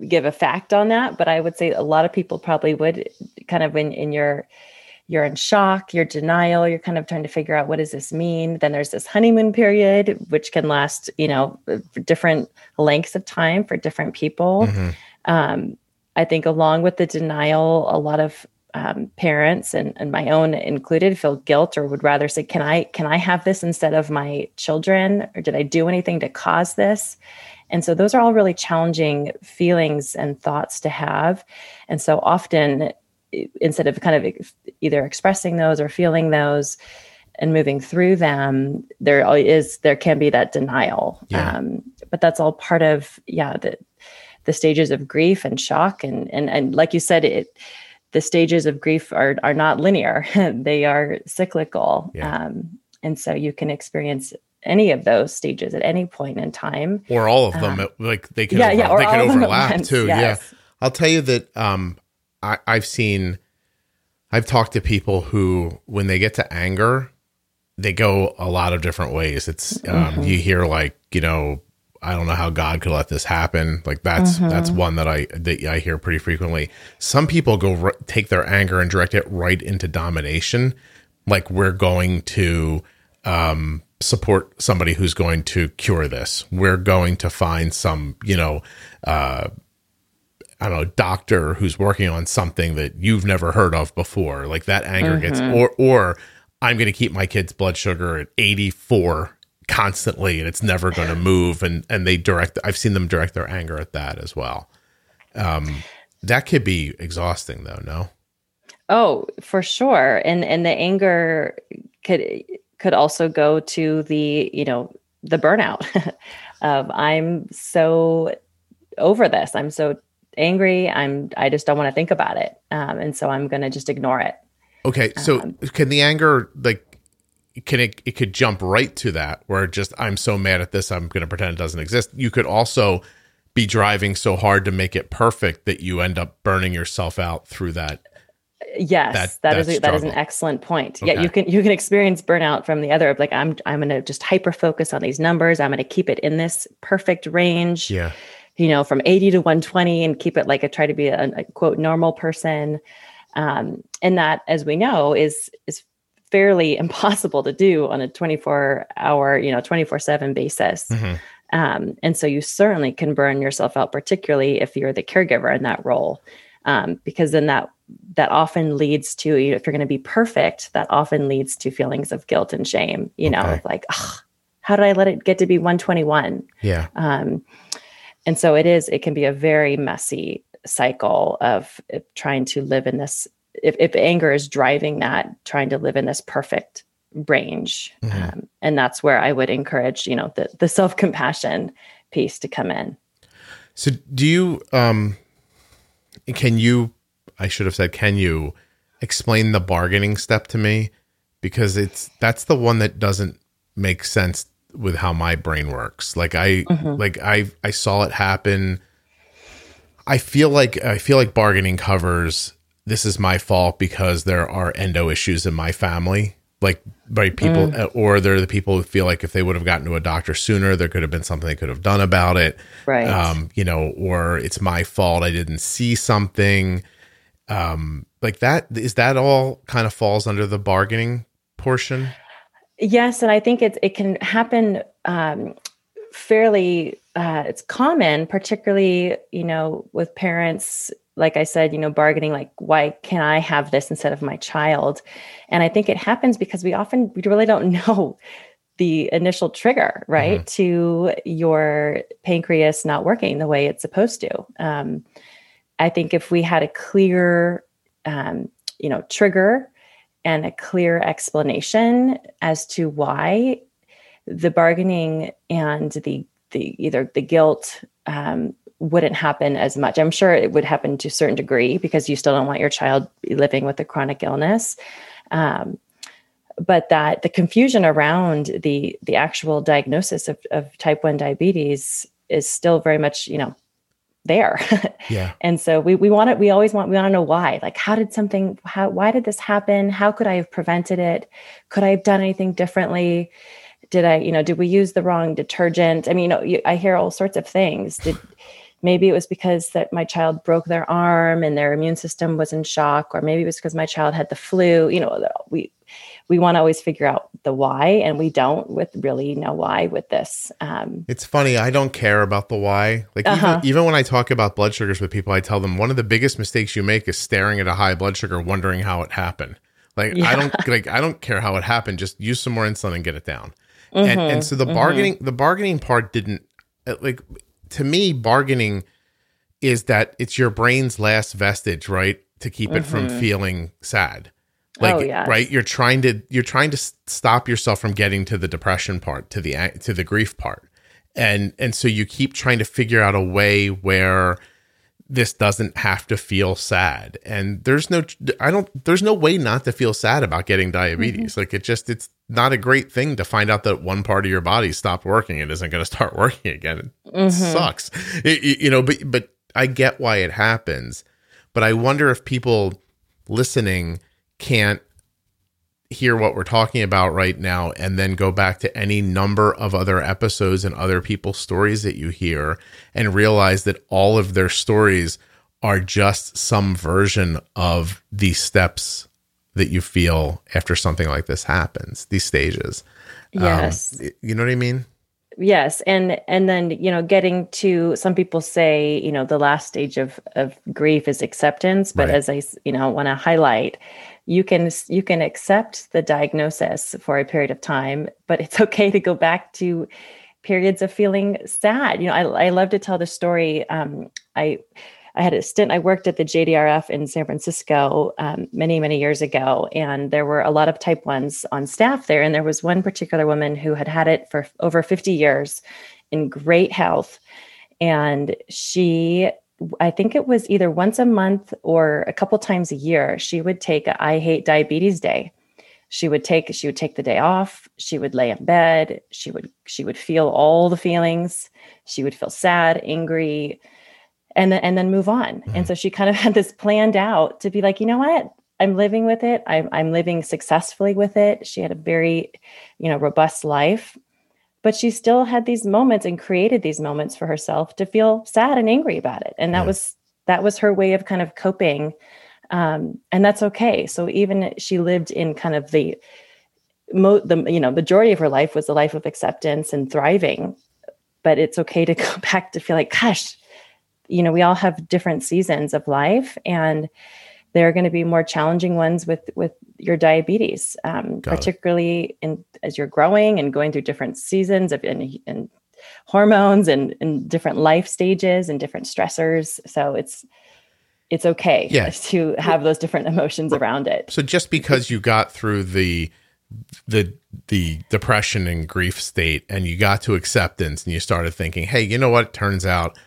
give a fact on that, but I would say a lot of people probably would kind of in in your you're in shock, you're denial, you're kind of trying to figure out what does this mean. Then there's this honeymoon period, which can last you know different lengths of time for different people. Um, I think along with the denial, a lot of um, parents and, and my own included feel guilt or would rather say, can I, can I have this instead of my children? Or did I do anything to cause this? And so those are all really challenging feelings and thoughts to have. And so often instead of kind of either expressing those or feeling those and moving through them, there is, there can be that denial. Yeah. Um, but that's all part of, yeah, the, the stages of grief and shock and and and like you said it the stages of grief are are not linear [LAUGHS] they are cyclical Yeah. um, and so you can experience any of those stages at any point in time or all of them like they can Uh-huh. over- yeah, yeah, they can overlap too yes. yeah i'll tell you that um I, i've seen i've talked to people who when they get to anger they go a lot of different ways it's um Mm-hmm. you hear like you know i don't know how god could let this happen like that's Mm-hmm. that's one that i that i hear pretty frequently some people go take their anger and direct it right into domination like we're going to um, support somebody who's going to cure this. We're going to find some, you know, uh, I don't know, doctor who's working on something that you've never heard of before. Like that anger gets, or or I'm going to keep my kid's blood sugar at 84 constantly, and it's never going [SIGHS] to move. And and they direct. I've seen them direct their anger at that as well. Um, that could be exhausting, though. No. oh for sure and and the anger could could also go to the you know the burnout of [LAUGHS] i'm so over this i'm so angry i'm i just don't want to think about it um, and so i'm going to just ignore it Okay, so Um, can the anger like can it it could jump right to that where just I'm so mad at this I'm going to pretend it doesn't exist. You could also be driving so hard to make it perfect that you end up burning yourself out through that. Yes, that- that is a, that is an excellent point. Yeah, you can you can experience burnout from the other. of Like I'm I'm going to just hyper focus on these numbers. I'm going to keep it in this perfect range. Yeah. You know, from 80 to 120, and keep it like I try to be a, a quote normal person. Um, and that, as we know, is is fairly [LAUGHS] impossible to do on a 24 hour, you know, 24 seven basis. Mhm. Um, and so you certainly can burn yourself out, particularly if you're the caregiver in that role, um, because then that that often leads to you know, if you're going to be perfect, that often leads to feelings of guilt and shame. You know, Okay. like "Ugh, how did I let it get to be 121? Yeah. Um, and so it is. It can be a very messy cycle of uh, trying to live in this. If, if anger is driving that, trying to live in this perfect range, Mhm. um, and that's where I would encourage, you know, the the self compassion piece to come in. So do you um can you I should have said can you explain the bargaining step to me because it's that's the one that doesn't make sense with how my brain works. Like I like I I saw it happen I feel like I feel like bargaining covers this is my fault because there are endo issues in my family. Like right people or they're the people who feel like if they would have gotten to a doctor sooner, there could have been something they could have done about it Right. um, you know, or it's my fault I didn't see something. Um, like that is that all kind of falls under the bargaining portion. Yes, and I think it's it can happen um, fairly uh, it's common, particularly you know with parents. Like I said, you know, bargaining like, why can I have this instead of my child? And I think it happens because we often we really don't [LAUGHS] know the initial trigger, right, mm-hmm. to your pancreas not working the way it's supposed to. Um, I think if we had a clear, um, you know, trigger and a clear explanation as to why the bargaining and the the either the guilt um, wouldn't happen as much. I'm sure it would happen to a certain degree because you still don't want your child living with a chronic illness. Um, but that the confusion around the the actual diagnosis of, of type 1 diabetes is still very much you know there. [LAUGHS] Yeah. And so we, we want to we always want we want to know why. Like how did something how why did this happen? How could i have prevented it? Could i have done anything differently? Did i you know did we use the wrong detergent? I mean you know you, i hear all sorts of things. [SIGHS] Did maybe it was because that my child broke their arm and their immune system was in shock or maybe it was because my child had the flu you know we we want to always figure out the why, and we don't with really know why with this. Um, it's funny. I don't care about the why. Like uh-huh. even, even when I talk about blood sugars with people, I tell them one of the biggest mistakes you make is staring at a high blood sugar, wondering how it happened. Like yeah. I don't [LAUGHS] like I don't care how it happened. Just use some more insulin and get it down. Mm-hmm. And, and so the mm-hmm. bargaining the bargaining part didn't uh, like to me bargaining is that it's your brain's last vestige, right? To keep it mm-hmm. from feeling sad like oh, right? You're trying to you're trying to stop yourself from getting to the depression part to the to the grief part. And and so you keep trying to figure out a way where this doesn't have to feel sad. And there's no i don't there's no way not to feel sad about getting diabetes. Mm-hmm. like it just it's not a great thing to find out that one part of your body stopped working and isn't going to start [LAUGHS] working again. It mm-hmm. sucks. It, you know but but i get why it happens. But i wonder if people listening can't hear what we're talking about right now and then go back to any number of other episodes and other people's stories that you hear and realize that all of their stories are just some version of these steps that you feel after something like this happens these stages. Um, yes. um, you know what i mean? Yes. And and then you know getting to some people say you know the last stage of of grief is acceptance but right. as i you know want to highlight you can you can accept the diagnosis for a period of time but it's [LAUGHS] okay to go back to periods of feeling sad. You know i, I love to tell the story um, i i had a stint i worked at the jdrf in san francisco um, many many years ago and there were a lot of type 1s on staff there and there was one particular woman who had had it for over 50 years in great health and she I think it was either once a month or a couple times a year, she would take a I hate diabetes day. She would take she would take the day off. She would lay in bed. She would she would feel all the feelings. She would feel sad, angry, and then and then move on. Mm-hmm. And so she kind of [LAUGHS] had this planned out to be like, you know what? I'm living with it. I'm I'm living successfully with it. She had a very, you know, robust life but she still had these moments and created these moments for herself to feel sad and angry about it. And that yeah. was that was her way of kind of coping. Um, and that's okay. So even she lived in kind of the mo- the you know majority of her life was a life of acceptance and thriving but it's okay to [LAUGHS] go back to feel like gosh you know we all have different seasons of life. And there are going to be more challenging ones with with your diabetes, um, particularly in as you're growing and going through different seasons of and, and hormones and, and different life stages and different stressors. So it's it's okay yeah. [LAUGHS] to have those different emotions around it. So just because you got through the the the depression and grief state and you got to acceptance and you started thinking, hey, you know what? It Turns out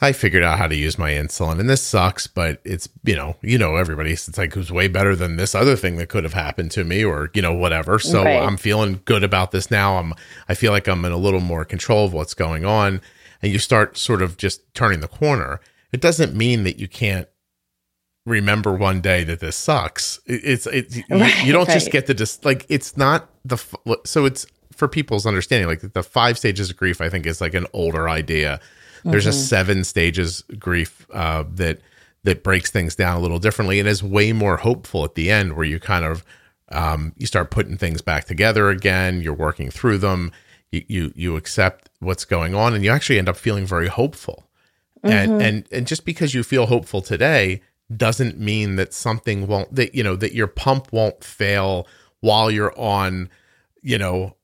I figured out how to use my insulin and this sucks, but it's, you know, you know, everybody, it's like, who's way better than this other thing that could have happened to me or, you know, whatever. So right. I'm feeling good about this now. I'm, I feel like I'm in a little more control of what's going on. And you start sort of just turning the corner. It doesn't mean that you can't remember one day that this sucks. It's, it's, right, you, don't right. just get to just like, it's not the, so it's for people's understanding, like the five stages of grief, I think is like an older idea there's mm-hmm. a seven stages grief uh, that that breaks things down a little differently and is way more hopeful at the end, where you kind of um, you start putting things back together again. You're working through them. you you, you accept what's going on and you actually end up feeling very hopeful. And Mhm. and and just because you feel hopeful today doesn't mean that something won't that you know that your pump won't fail while you're on you know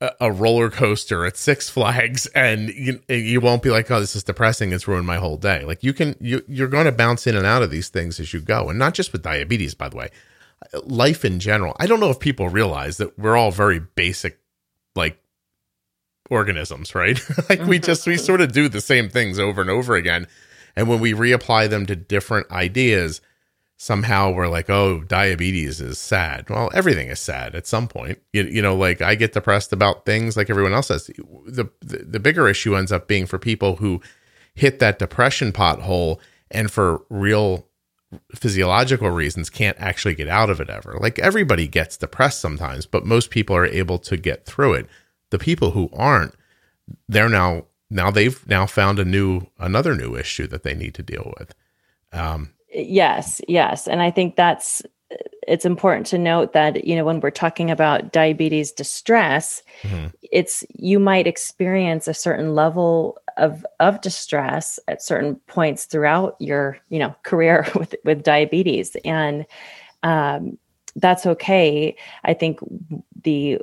a, roller coaster at Six Flags and you you won't be like oh this is depressing. It's ruined my whole day. Like you can you you're going to bounce in and out of these things as you go and not just with diabetes by the way. Life in general I don't know if people realize that we're all very basic like organisms right? [LAUGHS] Like we just we mm-hmm. sort of do the same things over and over again and when we reapply them to different ideas somehow we're like, oh, diabetes is sad. Well, everything is sad at some point. You, you know, like I get depressed about things like everyone else does. The, the the bigger issue ends up being for people who hit that depression pothole and for real physiological reasons can't actually get out of it ever. Like everybody gets depressed sometimes, but most people are able to get through it. The people who aren't, they're now now they've now found a new another new issue that they need to deal with. Um, Yes, yes. And I think that's it's important to note that, you know, when we're talking about diabetes distress, Mhm. it's you might experience a certain level of of distress at certain points throughout your, you know, career [LAUGHS] with with diabetes. And um that's okay. I think the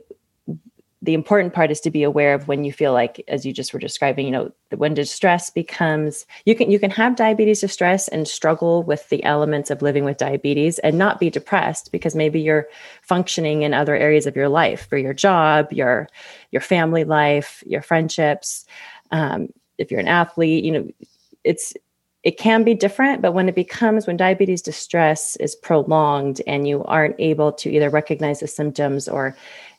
the important part is to be aware of when you feel like as you just were describing you know when distress becomes you can you can have diabetes distress and struggle with the elements of living with diabetes and not be depressed because maybe you're functioning in other areas of your life for your job your your family life your friendships. Um, if you're an athlete you know it's it can be different but when it becomes when diabetes distress is prolonged and you aren't able to either recognize the symptoms or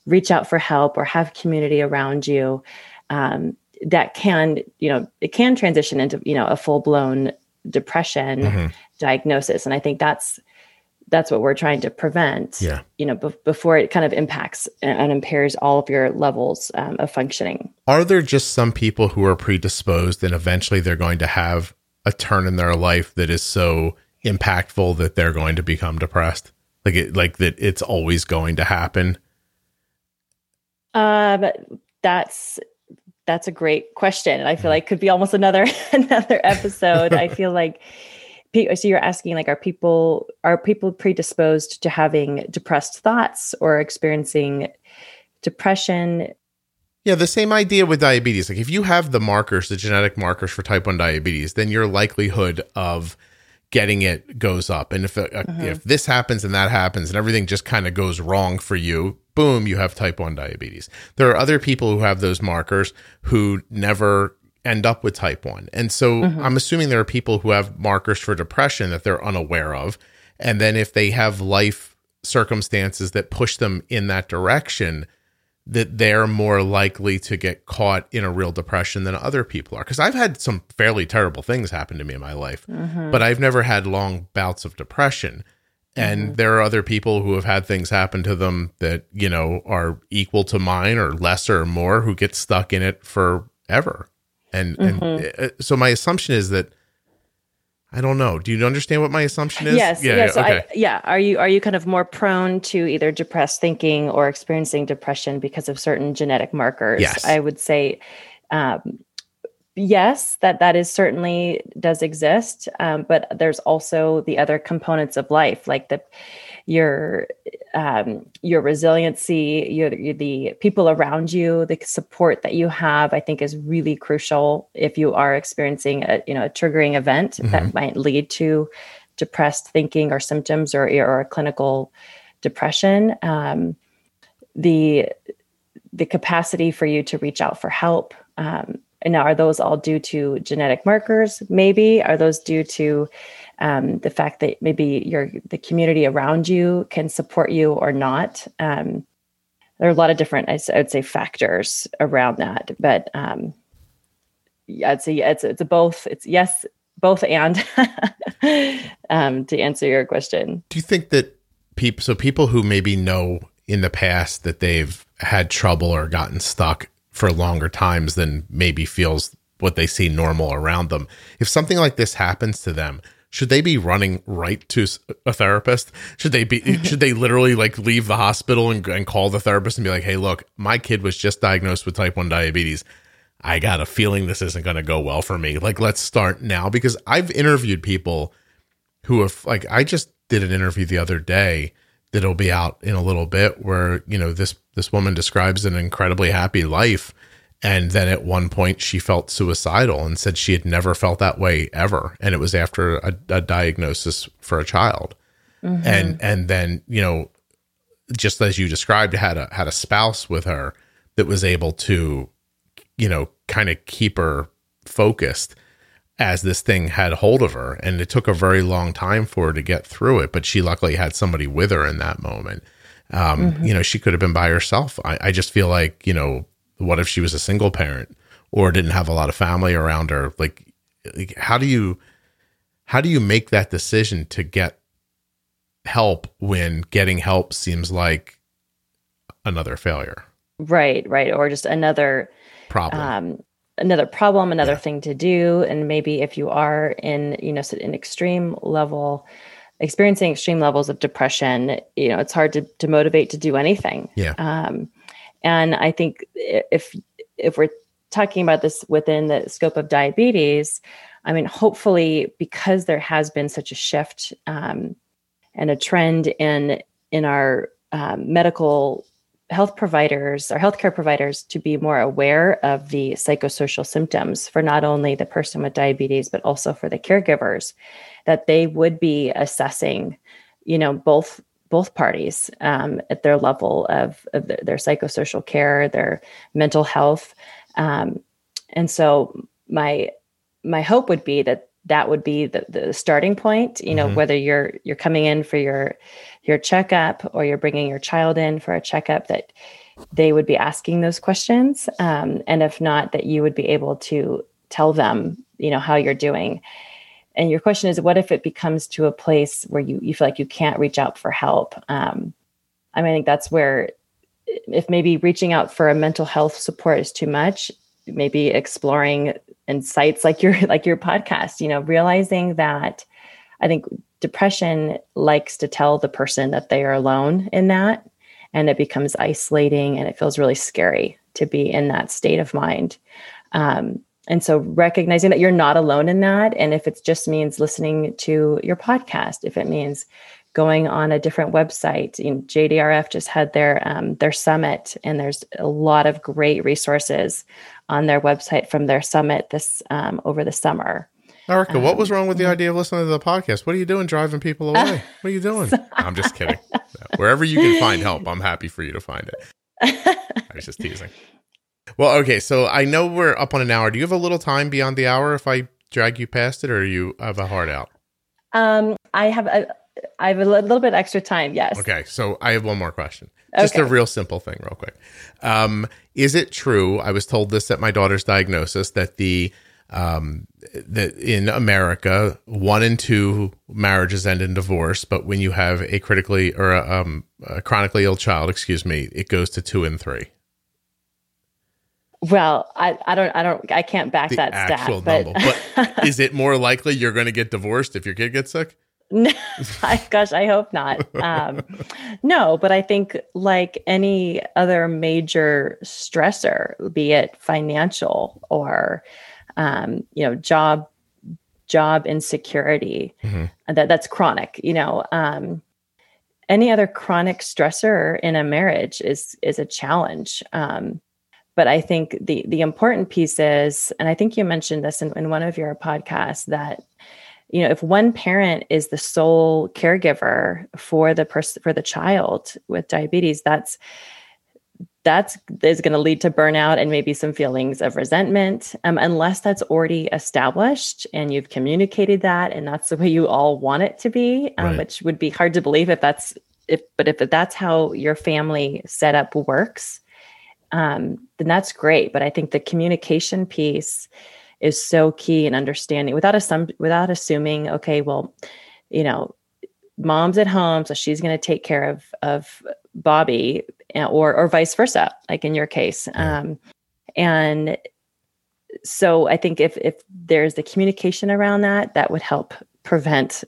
reach out for help or have community around you um, that can you know it can transition into you know a full-blown depression Mhm. diagnosis and i think that's that's what we're trying to prevent Yeah. you know be- before it kind of impacts and, and impairs all of your levels um, of functioning Are there just some people who are predisposed and eventually they're going to have a turn in their life that is so impactful that they're going to become depressed? Like it like that it's always going to happen. Um that's that's a great question. And i feel like could be almost another [LAUGHS] another episode. I feel like so you're asking like are people are people predisposed to having depressed thoughts or experiencing depression? Yeah, the same idea with diabetes. Like if you have the markers, the genetic markers for type 1 diabetes, then your likelihood of getting it goes up. And if uh, uh mm-hmm. if this happens and that happens and everything just kind of goes wrong for you, boom, you have type 1 diabetes. There are other people who have those markers who never end up with type 1. And so mm-hmm. I'm assuming there are people who have markers for depression that they're unaware of. And then if they have life circumstances that push them in that direction, that they're more likely to get caught in a real depression than other people are. Because I've had some fairly terrible things happen to me in my life, mm-hmm. but I've never had long bouts of depression. And mm-hmm. there are other people who have had things happen to them that, you know, are equal to mine or lesser or more who get stuck in it forever. And, and mm-hmm. uh, so my assumption is that I don't know. Do you understand what my assumption is? yes yeah, so I, yeah are you are you kind of more prone to either depressed thinking or experiencing depression because of certain genetic markers Yes. i would say um, yes that that is certainly does exist um, but there's also the other components of life like the your um, your resiliency your, the people around you the support that you have i think is really crucial if you are experiencing a you know a triggering event that might lead to depressed thinking or symptoms or or clinical depression. Um, the the capacity for you to reach out for help um, and now are those all due to genetic markers? Maybe. Are those due to um, the fact that maybe your the community around you can support you or not. Um, there are a lot of different I'd say factors around that but um, yeah, I'd say it's it's a both it's yes both and [LAUGHS] um, to answer your question. Do you think that people so people who maybe know in the past that they've had trouble or gotten stuck for longer times than maybe feels what they see normal around them if something like this happens to them should they be running right to a therapist? Should they be [LAUGHS] should they literally like leave the hospital and, and call the therapist and be like, "Hey, look, my kid was just diagnosed with type 1 diabetes. I got a feeling this isn't going to go well for me. Like let's start now because I've interviewed people who have like I just did an interview the other day that'll be out in a little bit where, you know, this this woman describes an incredibly happy life and then at one point she felt suicidal and said she had never felt that way ever. And it was after a, a diagnosis for a child. Mm-hmm. and and then you know just as you described had a had a spouse with her that was able to you know kind of keep her focused as this thing had hold of her. And it took a very long time for her to get through it but she luckily had somebody with her in that moment. Um, mm-hmm. you know she could have been by herself. I, I just feel like you know what if she was a single parent or didn't have a lot of family around her? Like, like how do you how do you make that decision to get help when getting help seems like another failure? Right, right, or just another problem. Um, another problem, another yeah. thing to do, and maybe if you are in you know an extreme level experiencing extreme levels of depression you know it's hard to, to motivate to do anything yeah um, and I think if if we're talking about this within the scope of diabetes, I mean, hopefully, because there has been such a shift um, and a trend in in our um, medical health providers, our healthcare providers, to be more aware of the psychosocial symptoms for not only the person with diabetes but also for the caregivers, that they would be assessing, you know, both both parties um, at their level of, of their psychosocial care, their mental health, um, and so my my hope would be that that would be the, the starting point. You know, mm-hmm. whether you're you're coming in for your your checkup or you're bringing your child in for a checkup, that they would be asking those questions, um, and if not, that you would be able to tell them, you know, how you're doing and your question is what if it becomes to a place where you, you feel like you can't reach out for help? Um, i mean i think that's where if maybe reaching out for a mental health support is too much maybe exploring in sites like your [LAUGHS] like your podcast you know realizing that i think depression likes to tell the person that they are alone in that and it becomes isolating and it feels really scary to be in that state of mind. Um, and so recognizing that you're not alone in that. And if it just means listening to your podcast, if it means going on a different website, you know, JDRF just had their um, their summit, and there's a lot of great resources on their website from their summit this um, over the summer. Erica, um, what was wrong with the idea of listening to the podcast? What are you doing driving people away? [LAUGHS] what are you doing? I'm just kidding. [LAUGHS] Wherever you can find help, I'm happy for you to find it. I was just teasing. Well, okay, so I know we're up on an hour. Do you have a little time beyond the hour if I drag you past it, or you have a hard out? Um, I have a, I have a little bit extra time. Yes. Okay, so I have one more question. Just okay. a real simple thing, real quick. Um, is it true? I was told this at my daughter's diagnosis that the um, that in America, one in two marriages end in divorce, but when you have a critically or a, um, a chronically ill child, excuse me, it goes to two and three. Well, I, I don't I don't I can't back the that stat. But, but [LAUGHS] is it more likely you're going to get divorced if your kid gets sick? No, gosh, I hope not. Um, no, but I think like any other major stressor, be it financial or um, you know job job insecurity, mm-hmm. that that's chronic. You know, um, any other chronic stressor in a marriage is is a challenge. Um, but I think the the important piece is, and I think you mentioned this in, in one of your podcasts that you know if one parent is the sole caregiver for the person for the child with diabetes, that's that's is going to lead to burnout and maybe some feelings of resentment um, unless that's already established and you've communicated that and that's the way you all want it to be um, right. which would be hard to believe if that's if but if that's how your family setup works um, then that's great. But I think the communication piece is so key in understanding without assum- without assuming, okay, well, you know, mom's at home, so she's going to take care of of Bobby, eh, or or vice versa, like in your case. Um, and so I think if if there's the communication around that, that would help prevent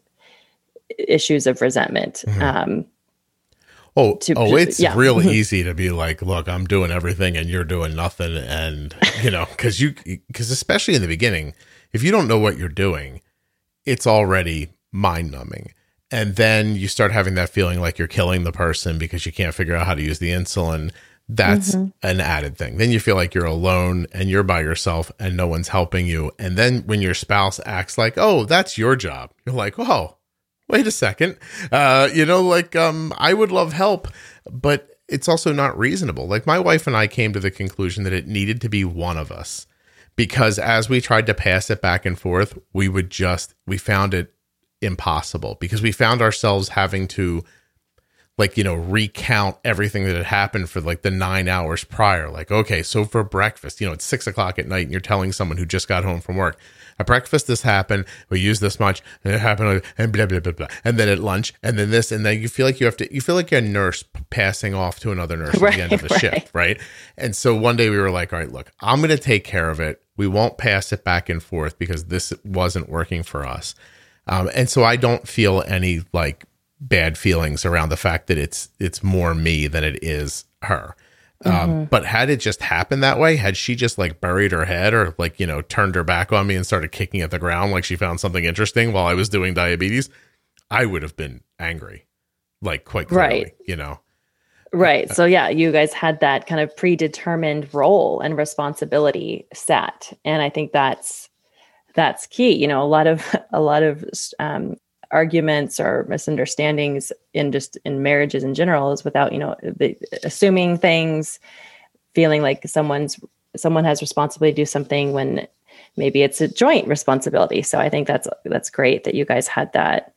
issues of resentment. Mhm. Um, Oh, to- oh, it's yeah. real [LAUGHS] easy to be like, look, I'm doing everything and you're doing nothing. And, you know, because you, because especially in the beginning, if you don't know what you're doing, it's already mind numbing. And then you start having that feeling like you're killing the person because you can't figure out how to use the insulin. That's Mhm. an added thing. Then you feel like you're alone and you're by yourself and no one's helping you. And then when your spouse acts like, oh, that's your job, you're like, oh, wait a second. Uh you know like um i would love help but it's also not reasonable. Like my wife and i came to the conclusion that it needed to be one of us because as we tried to pass it back and forth we would just we found it impossible because we found ourselves having to like you know recount everything that had happened for like the nine hours prior. Like okay so for breakfast you know it's six o'clock at night and you're telling someone who just got home from work at breakfast this happened we used this much and it happened and blah blah blah blah and then at lunch and then this and then you feel like you have to you feel like you're a nurse passing off to another nurse at the end of the [LAUGHS] right. shift right and so one day we were like all right look i'm going to take care of it we won't pass it back and forth because this wasn't working for us um, and so I don't feel any like bad feelings around the fact that it's it's more me than it is her. Um, but had it just happened that way, had she just like buried her head or like you know turned her back on me and started kicking at the ground like she found something interesting while I was doing diabetes, I would have been angry, like quite clearly, Right. you know. Right. So yeah, you guys had that kind of predetermined role and responsibility set, and I think that's that's key. You know, a lot of [LAUGHS] a lot of um, arguments or misunderstandings in just in marriages in general is without you know the, assuming things, feeling like someone's someone has responsibility to do something when maybe it's a joint responsibility. So I think that's that's great that you guys had that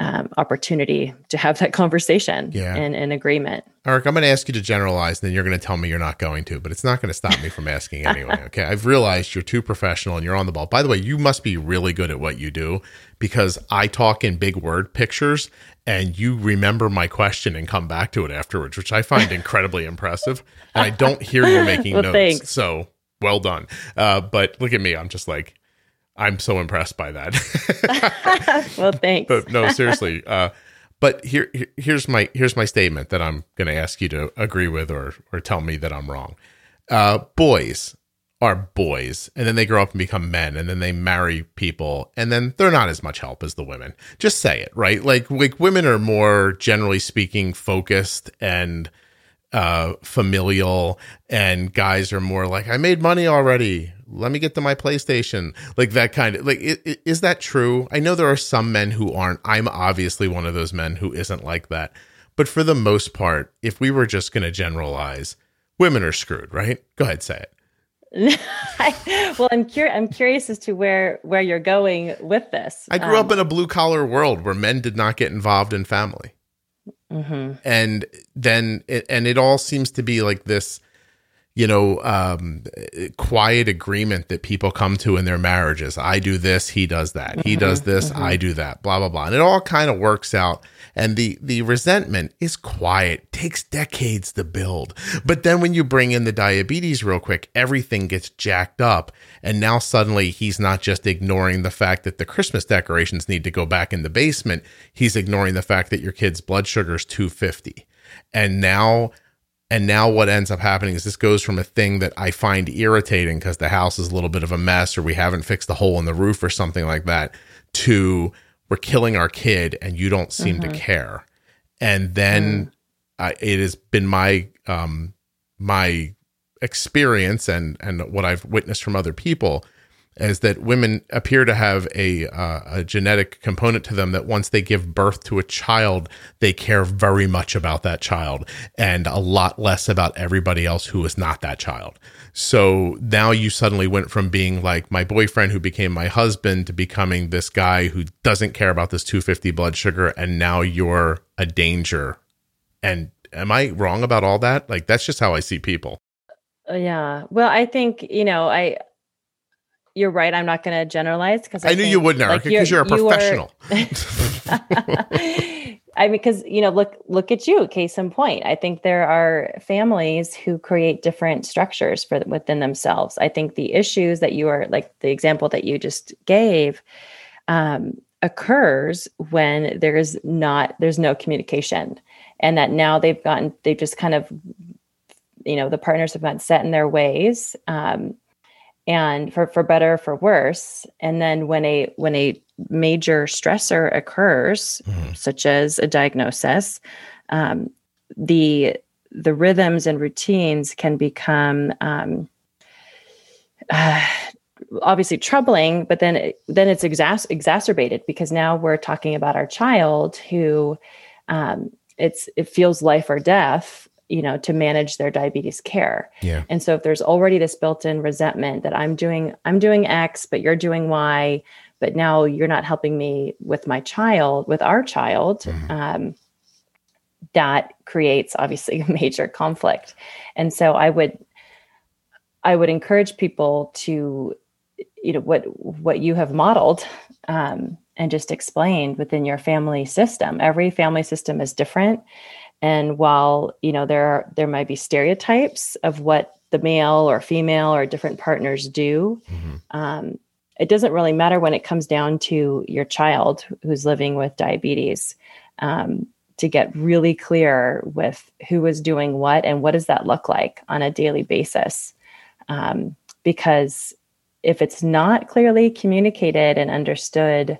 um, opportunity to have that conversation Yeah. and in agreement. Eric, I'm going to ask you to generalize, and then you're going to tell me you're not going to, but it's not going to stop me from asking anyway. [LAUGHS] Okay. I've realized you're too professional and you're on the ball. By the way, you must be really good at what you do because I talk in big word pictures and you remember my question and come back to it afterwards, which I find [LAUGHS] incredibly impressive. And I don't hear you making [LAUGHS] Well, notes. thanks. So well done. Uh, but look at me. I'm just like, I'm so impressed by that. [LAUGHS] well, thanks. but no, seriously. Uh, but here, here- here's my here's my statement that I'm going to ask you to agree with or or tell me that I'm wrong. Uh, boys are boys, and then they grow up and become men, and then they marry people, and then they're not as much help as the women. Just say it, right? Like like women are more generally speaking focused and uh familial and guys are more like i made money already let me get to my playstation. Like that kind of like is that true? I know there are some men who aren't. I'm obviously one of those men who isn't like that. But for the most part if we were just going to generalize women are screwed right? Go ahead say it. [LAUGHS] Well, I'm curious. I'm curious as to where where you're going with this. i grew up in a blue collar world where men did not get involved in family. Hmm and then it, and it all seems to be like this you know um quiet agreement that people come to in their marriages. I do this he does that. He does this i do that blah blah blah. And it all kind of works out. And the the resentment is quiet takes decades to build. But then when you bring in the diabetes real quick everything gets jacked up. And now suddenly he's not just ignoring the fact that the christmas decorations need to go back in the basement he's ignoring the fact that your kid's blood sugar is 250 and now and now what ends up happening is this goes from a thing that I find irritating because the house is a little bit of a mess or we haven't fixed the hole in the roof or something like that to we're killing our kid and you don't seem to care. And then I it has been my um my experience and and what I've witnessed from other people is that women appear to have a uh, a genetic component to them that once they give birth to a child, they care very much about that child and a lot less about everybody else who is not that child. So now you suddenly went from being like my boyfriend who became my husband to becoming this guy who doesn't care about this 250 blood sugar and now you're a danger. And am I wrong about all that? Like that's just how I see people. Uh, yeah. Well, I think you know. I. You're right. I'm not going to generalize because I, knew you wouldn't, Erika, because you're, a you are- professional. [LAUGHS] I mean, because you know, look, look at you. Case in point, I think there are families who create different structures for within themselves. I think the issues that you are, like the example that you just gave, um, occurs when there is not there's no communication and that now they've gotten they've just kind of you know the partners have gotten set in their ways um, and for for better for worse and then when a when a major stressor occurs mm-hmm. such as a diagnosis um, the the rhythms and routines can become um, uh, [SIGHS] obviously troubling but then it, then it's exas- exacerbated because now we're talking about our child who um, it's it feels life or death you know to manage their diabetes care. Yeah. And so if there's already this built-in resentment that i'm doing i'm doing x but you're doing y but now you're not helping me with my child with our child mm-hmm. um, that creates obviously a [LAUGHS] major conflict. And so i would i would encourage people to you know what what you have modeled um, and just explained within your family system. Every family system is different and while you know there are there might be stereotypes of what the male or female or different partners do mm-hmm. um, it doesn't really matter when it comes down to your child who's living with diabetes um, to get really clear with who is doing what and what does that look like on a daily basis um, because if it's not clearly communicated and understood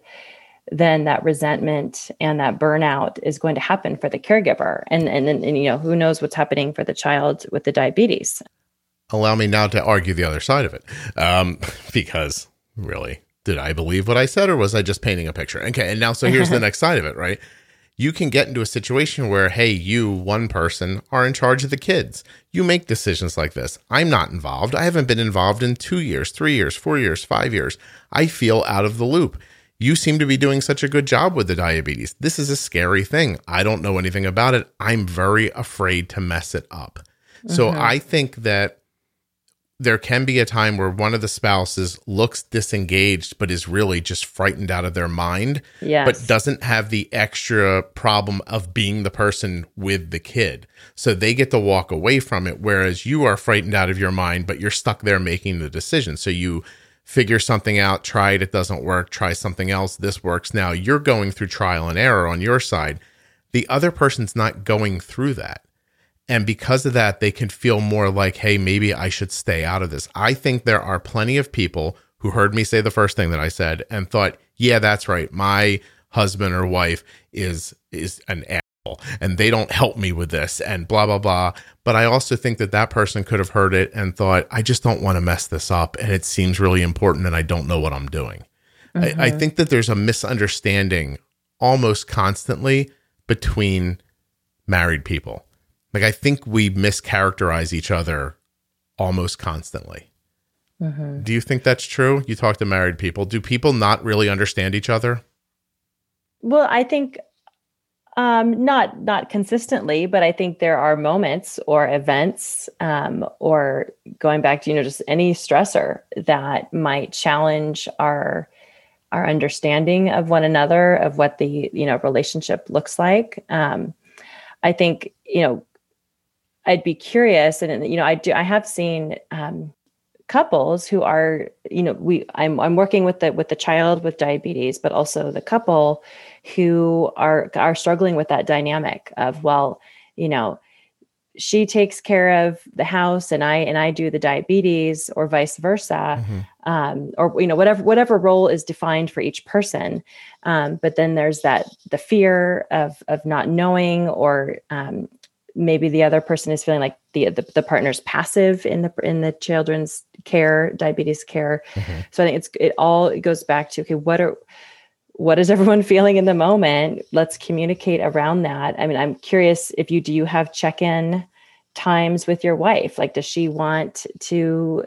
then that resentment and that burnout is going to happen for the caregiver. And and, and, and you know who knows what's happening for the child with the diabetes. Allow me now to argue the other side of it. Um, [LAUGHS] because really did i believe what i said or was i just painting a picture? Okay and now so here's the [LAUGHS] next side of it right? You can get into a situation where hey you one person are in charge of the kids. You make decisions like this. I'm not involved. I haven't been involved in two years three years four years five years. I feel out of the loop you seem to be doing such a good job with the diabetes. This is a scary thing. I don't know anything about it. I'm very afraid to mess it up. Mm-hmm. So I think that there can be a time where one of the spouses looks disengaged but is really just frightened out of their mind yes. but doesn't have the extra problem of being the person with the kid so they get to walk away from it whereas you are frightened out of your mind but you're stuck there making the decision so you figure something out, try it, it doesn't work, try something else, this works. Now you're going through trial and error on your side. The other person's not going through that. And because of that, they can feel more like, hey, maybe I should stay out of this. I think there are plenty of people who heard me say the first thing that I said and thought, yeah, that's right. My husband or wife is is an and they don't help me with this and blah blah blah. But i also think that that person could have heard it and thought i just don't want to mess this up and it seems really important and i don't know what i'm doing. Mm-hmm. I, I think that there's a misunderstanding almost constantly between married people. Like i think we mischaracterize each other almost constantly. Mm-hmm. do you think that's true? You talk to married people. Do people not really understand each other? Well i think um, not not consistently, but I think there are moments or events, um, or going back to you know just any stressor that might challenge our our understanding of one another, of what the you know relationship looks like. Um, I think you know I'd be curious, and you know I do I have seen um, couples who are you know we I'm I'm working with the with the child with diabetes, but also the couple who are are struggling with that dynamic of well you know she takes care of the house and i and i do the diabetes or vice versa mm-hmm. um, or you know whatever whatever role is defined for each person um, but then there's that the fear of of not knowing or um, maybe the other person is feeling like the, the, the partner's passive in the in the children's care diabetes care. Mm-hmm. so i think it's it all it goes back to okay what are what is [LAUGHS] everyone feeling in the moment? Let's communicate around that. I mean i'm curious if you do you have check-in times with your wife? Like does she want to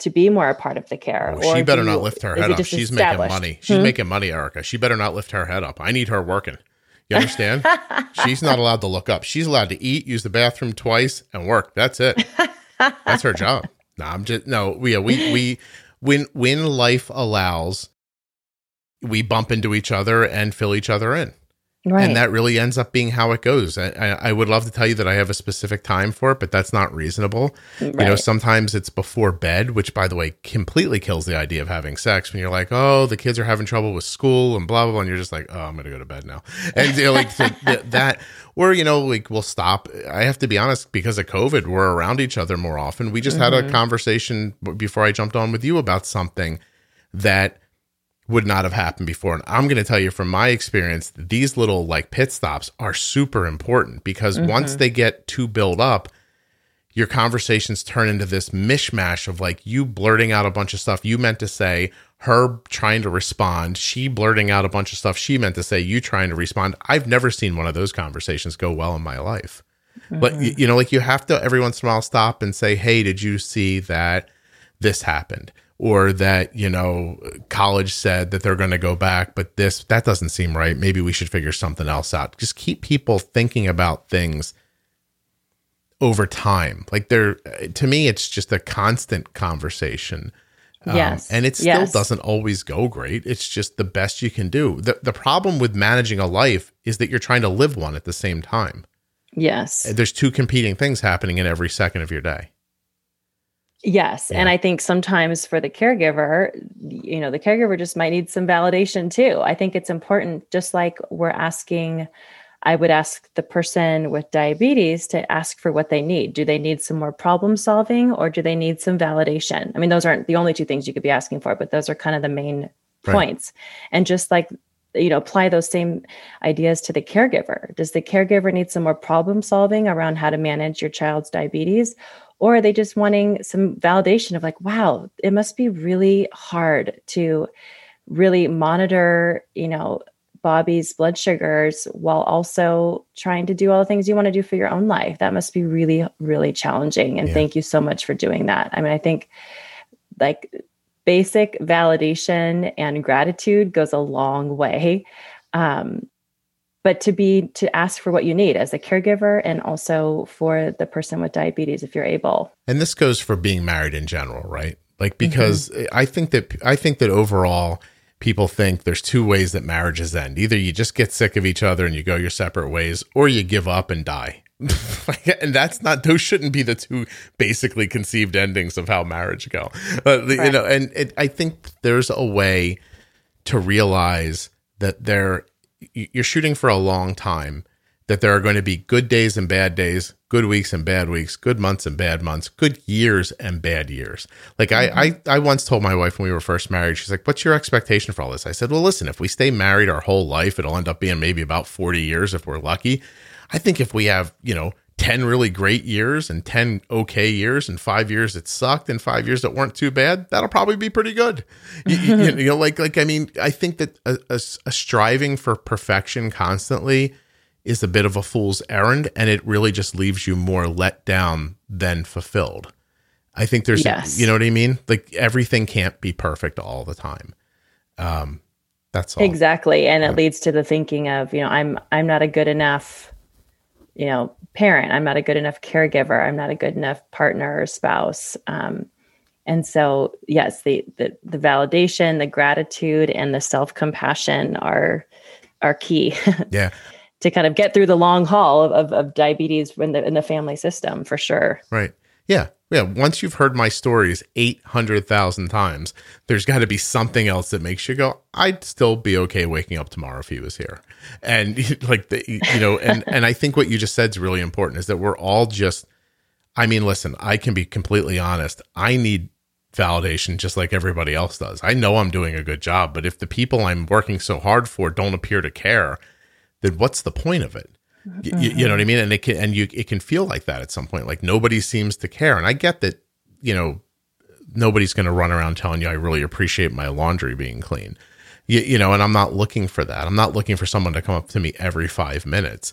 to be more a part of the care? Oh, she better you, not lift her head up. she's making money. She's hmm? making money erika. She better not lift her head up. I need her working you understand? She's not allowed to look up. She's allowed to eat use the bathroom twice and work. That's it. That's her job. No i'm just no we we we when when life allows we bump into each other and fill each other in. Right. And that really ends up being how it goes. I, I, would love to tell you that I have a specific time for it, but that's not reasonable. You know, sometimes it's before bed, which, by the way, completely kills the idea of having sex when you're like, oh, the kids are having trouble with school and blah, blah, blah. And you're just like, oh, I'm going to go to bed now. And you know, like so [LAUGHS] th- that, or, you know, like we'll stop. I have to be honest, because of COVID, we're around each other more often. We just had a mm-hmm. conversation before I jumped on with you about something that would not have happened before. And I'm going to tell you from my experience, these little like pit stops are super important because mm-hmm. once they get too built up, your conversations turn into this mishmash of like you blurting out a bunch of stuff you meant to say, her trying to respond, she blurting out a bunch of stuff she meant to say, you trying to respond. I've never seen one of those conversations go well in my life. But mm-hmm. you know, like you have to every once in a while stop and say, "Hey, did you see that this happened?" Or that you know, college said that they're going to go back, but this that doesn't seem right. Maybe we should figure something else out. Just keep people thinking about things over time. Like they're to me, it's just a constant conversation. Um, Yes. and it still Yes. doesn't always go great. It's just the best you can do. The the problem with managing a life is that you're trying to live one at the same time yes. there's two competing things happening in every second of your day. Yes. And I think sometimes for the caregiver, you know, the caregiver just might need some validation too. I think it's important, just like we're asking, I would ask the person with diabetes to ask for what they need. Do they need some more problem solving or do they need some validation? I mean, those aren't the only two things you could be asking for, but those are kind of the main Right. points. And just like, you know, apply those same ideas to the caregiver. Does the caregiver need some more problem solving around how to manage your child's diabetes? Or are they just wanting some validation of like, wow, it must be really hard to really monitor, you know, Bobby's blood sugars while also trying to do all the things you want to do for your own life. That must be really, really challenging. And Yeah. thank you so much for doing that. I mean, I think like basic validation and gratitude goes a long way. Um, but to be to ask for what you need as a caregiver and also for the person with diabetes if you're able And this goes for being married in general, right? Like because I think that I think that overall people think there's two ways that marriages end. Either you just get sick of each other and you go your separate ways or you give up and die. [LAUGHS] and that's not those shouldn't be the two basically conceived endings of how marriage go. Uh, the- you know, and it, I think there's a way to realize that there you're shooting for a long time that there are going to be good days and bad days good weeks and bad weeks good months and bad months good years and bad years. Like I, mm-hmm. I i once told my wife when we were first married she's like what's your expectation for all this? I said well listen if we stay married our whole life it'll end up being maybe about 40 years if we're lucky. I think if we have you know 10 really great years and 10 okay years and five years that sucked and five years that weren't too bad that'll probably be pretty good. [LAUGHS] You, you- you know like like i mean i think that a, a, a striving for perfection constantly is a bit of a fool's errand and it really just leaves you more let down than fulfilled. I think there's Yes. you know what i mean? Like everything can't be perfect all the time. Um that's all. Exactly and it leads to the thinking of you know i'm i'm not a good enough you know parent i'm not a good enough caregiver i'm not a good enough partner or spouse um, and so yes the, the the validation the gratitude and the self-compassion are are key [LAUGHS] yeah to kind of get through the long haul of, of, of diabetes in the in the family system for sure Right. Yeah. Yeah. Once you've heard my stories 800,000 times, there's got to be something else that makes you go, I'd still be okay waking up tomorrow if he was here. And [LAUGHS] like, the, you know, and, and I think what you just said is really important is that we're all just, I mean, listen, I can be completely honest. I need validation just like everybody else does. I know I'm doing a good job, but if the people I'm working so hard for don't appear to care, then what's the point of it? Y- y- You, know what I mean? And it can, and you, it can feel like that at some point. Like nobody seems to care. And I get that, you know, nobody's going to run around telling you, I really appreciate my laundry being clean. You, you know, and I'm not looking for that. I'm not looking for someone to come up to me every five minutes.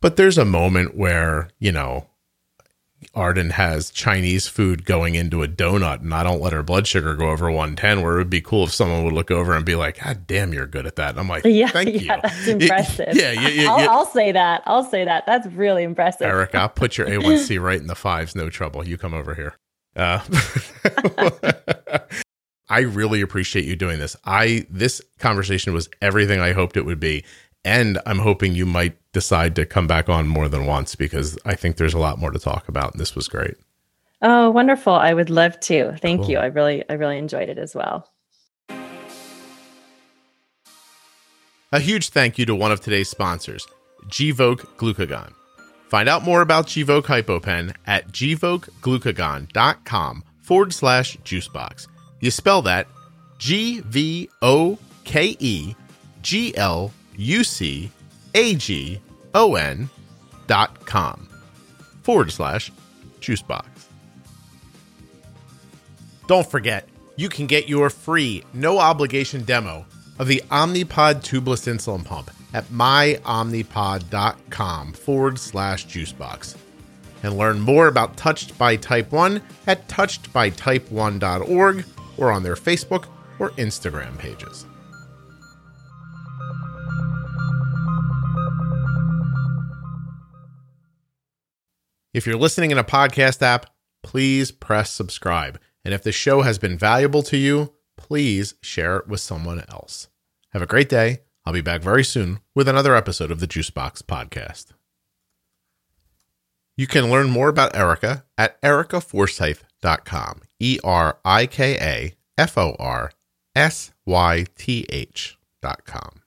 But there's a moment where, you know, Arden has Chinese food going into a donut and I don't let her blood sugar go over 110, where it would be cool if someone would look over and be like, God damn, you're good at that. And I'm like, yeah thank yeah you. that's [LAUGHS] impressive Yeah, yeah, yeah. I'll. I'll say that i'll say that that's really impressive Eric, I'll put your A1C [LAUGHS] right in the fives, no trouble. You come over here. [LAUGHS] Uh, I really appreciate you doing this. I this conversation was everything I hoped it would be, And I'm hoping you might decide to come back on more than once because I think there's a lot more to talk about. And this was great. Oh, wonderful. I would love to. Thank cool. you. I really, I really enjoyed it as well. A huge thank you to one of today's sponsors, Gvoke Glucagon. Find out more about Gvoke HypoPen at gvokeglucagon.com forward slash juicebox. You spell that G V O K E G L U C A G O N dot com forward slash juicebox. Don't forget, you can get your free, no obligation demo of the Omnipod tubeless insulin pump at myomnipod.com forward slash juicebox. And learn more about Touched by Type 1 at touchedbytype1.org or on their Facebook or Instagram pages. If you're listening in a podcast app, please press subscribe. And if the show has been valuable to you, please share it with someone else. Have a great day. I'll be back very soon with another episode of the Juicebox Podcast. You can learn more about Erika at erikaforsyth.com. E R I K A F O R S Y T H.com.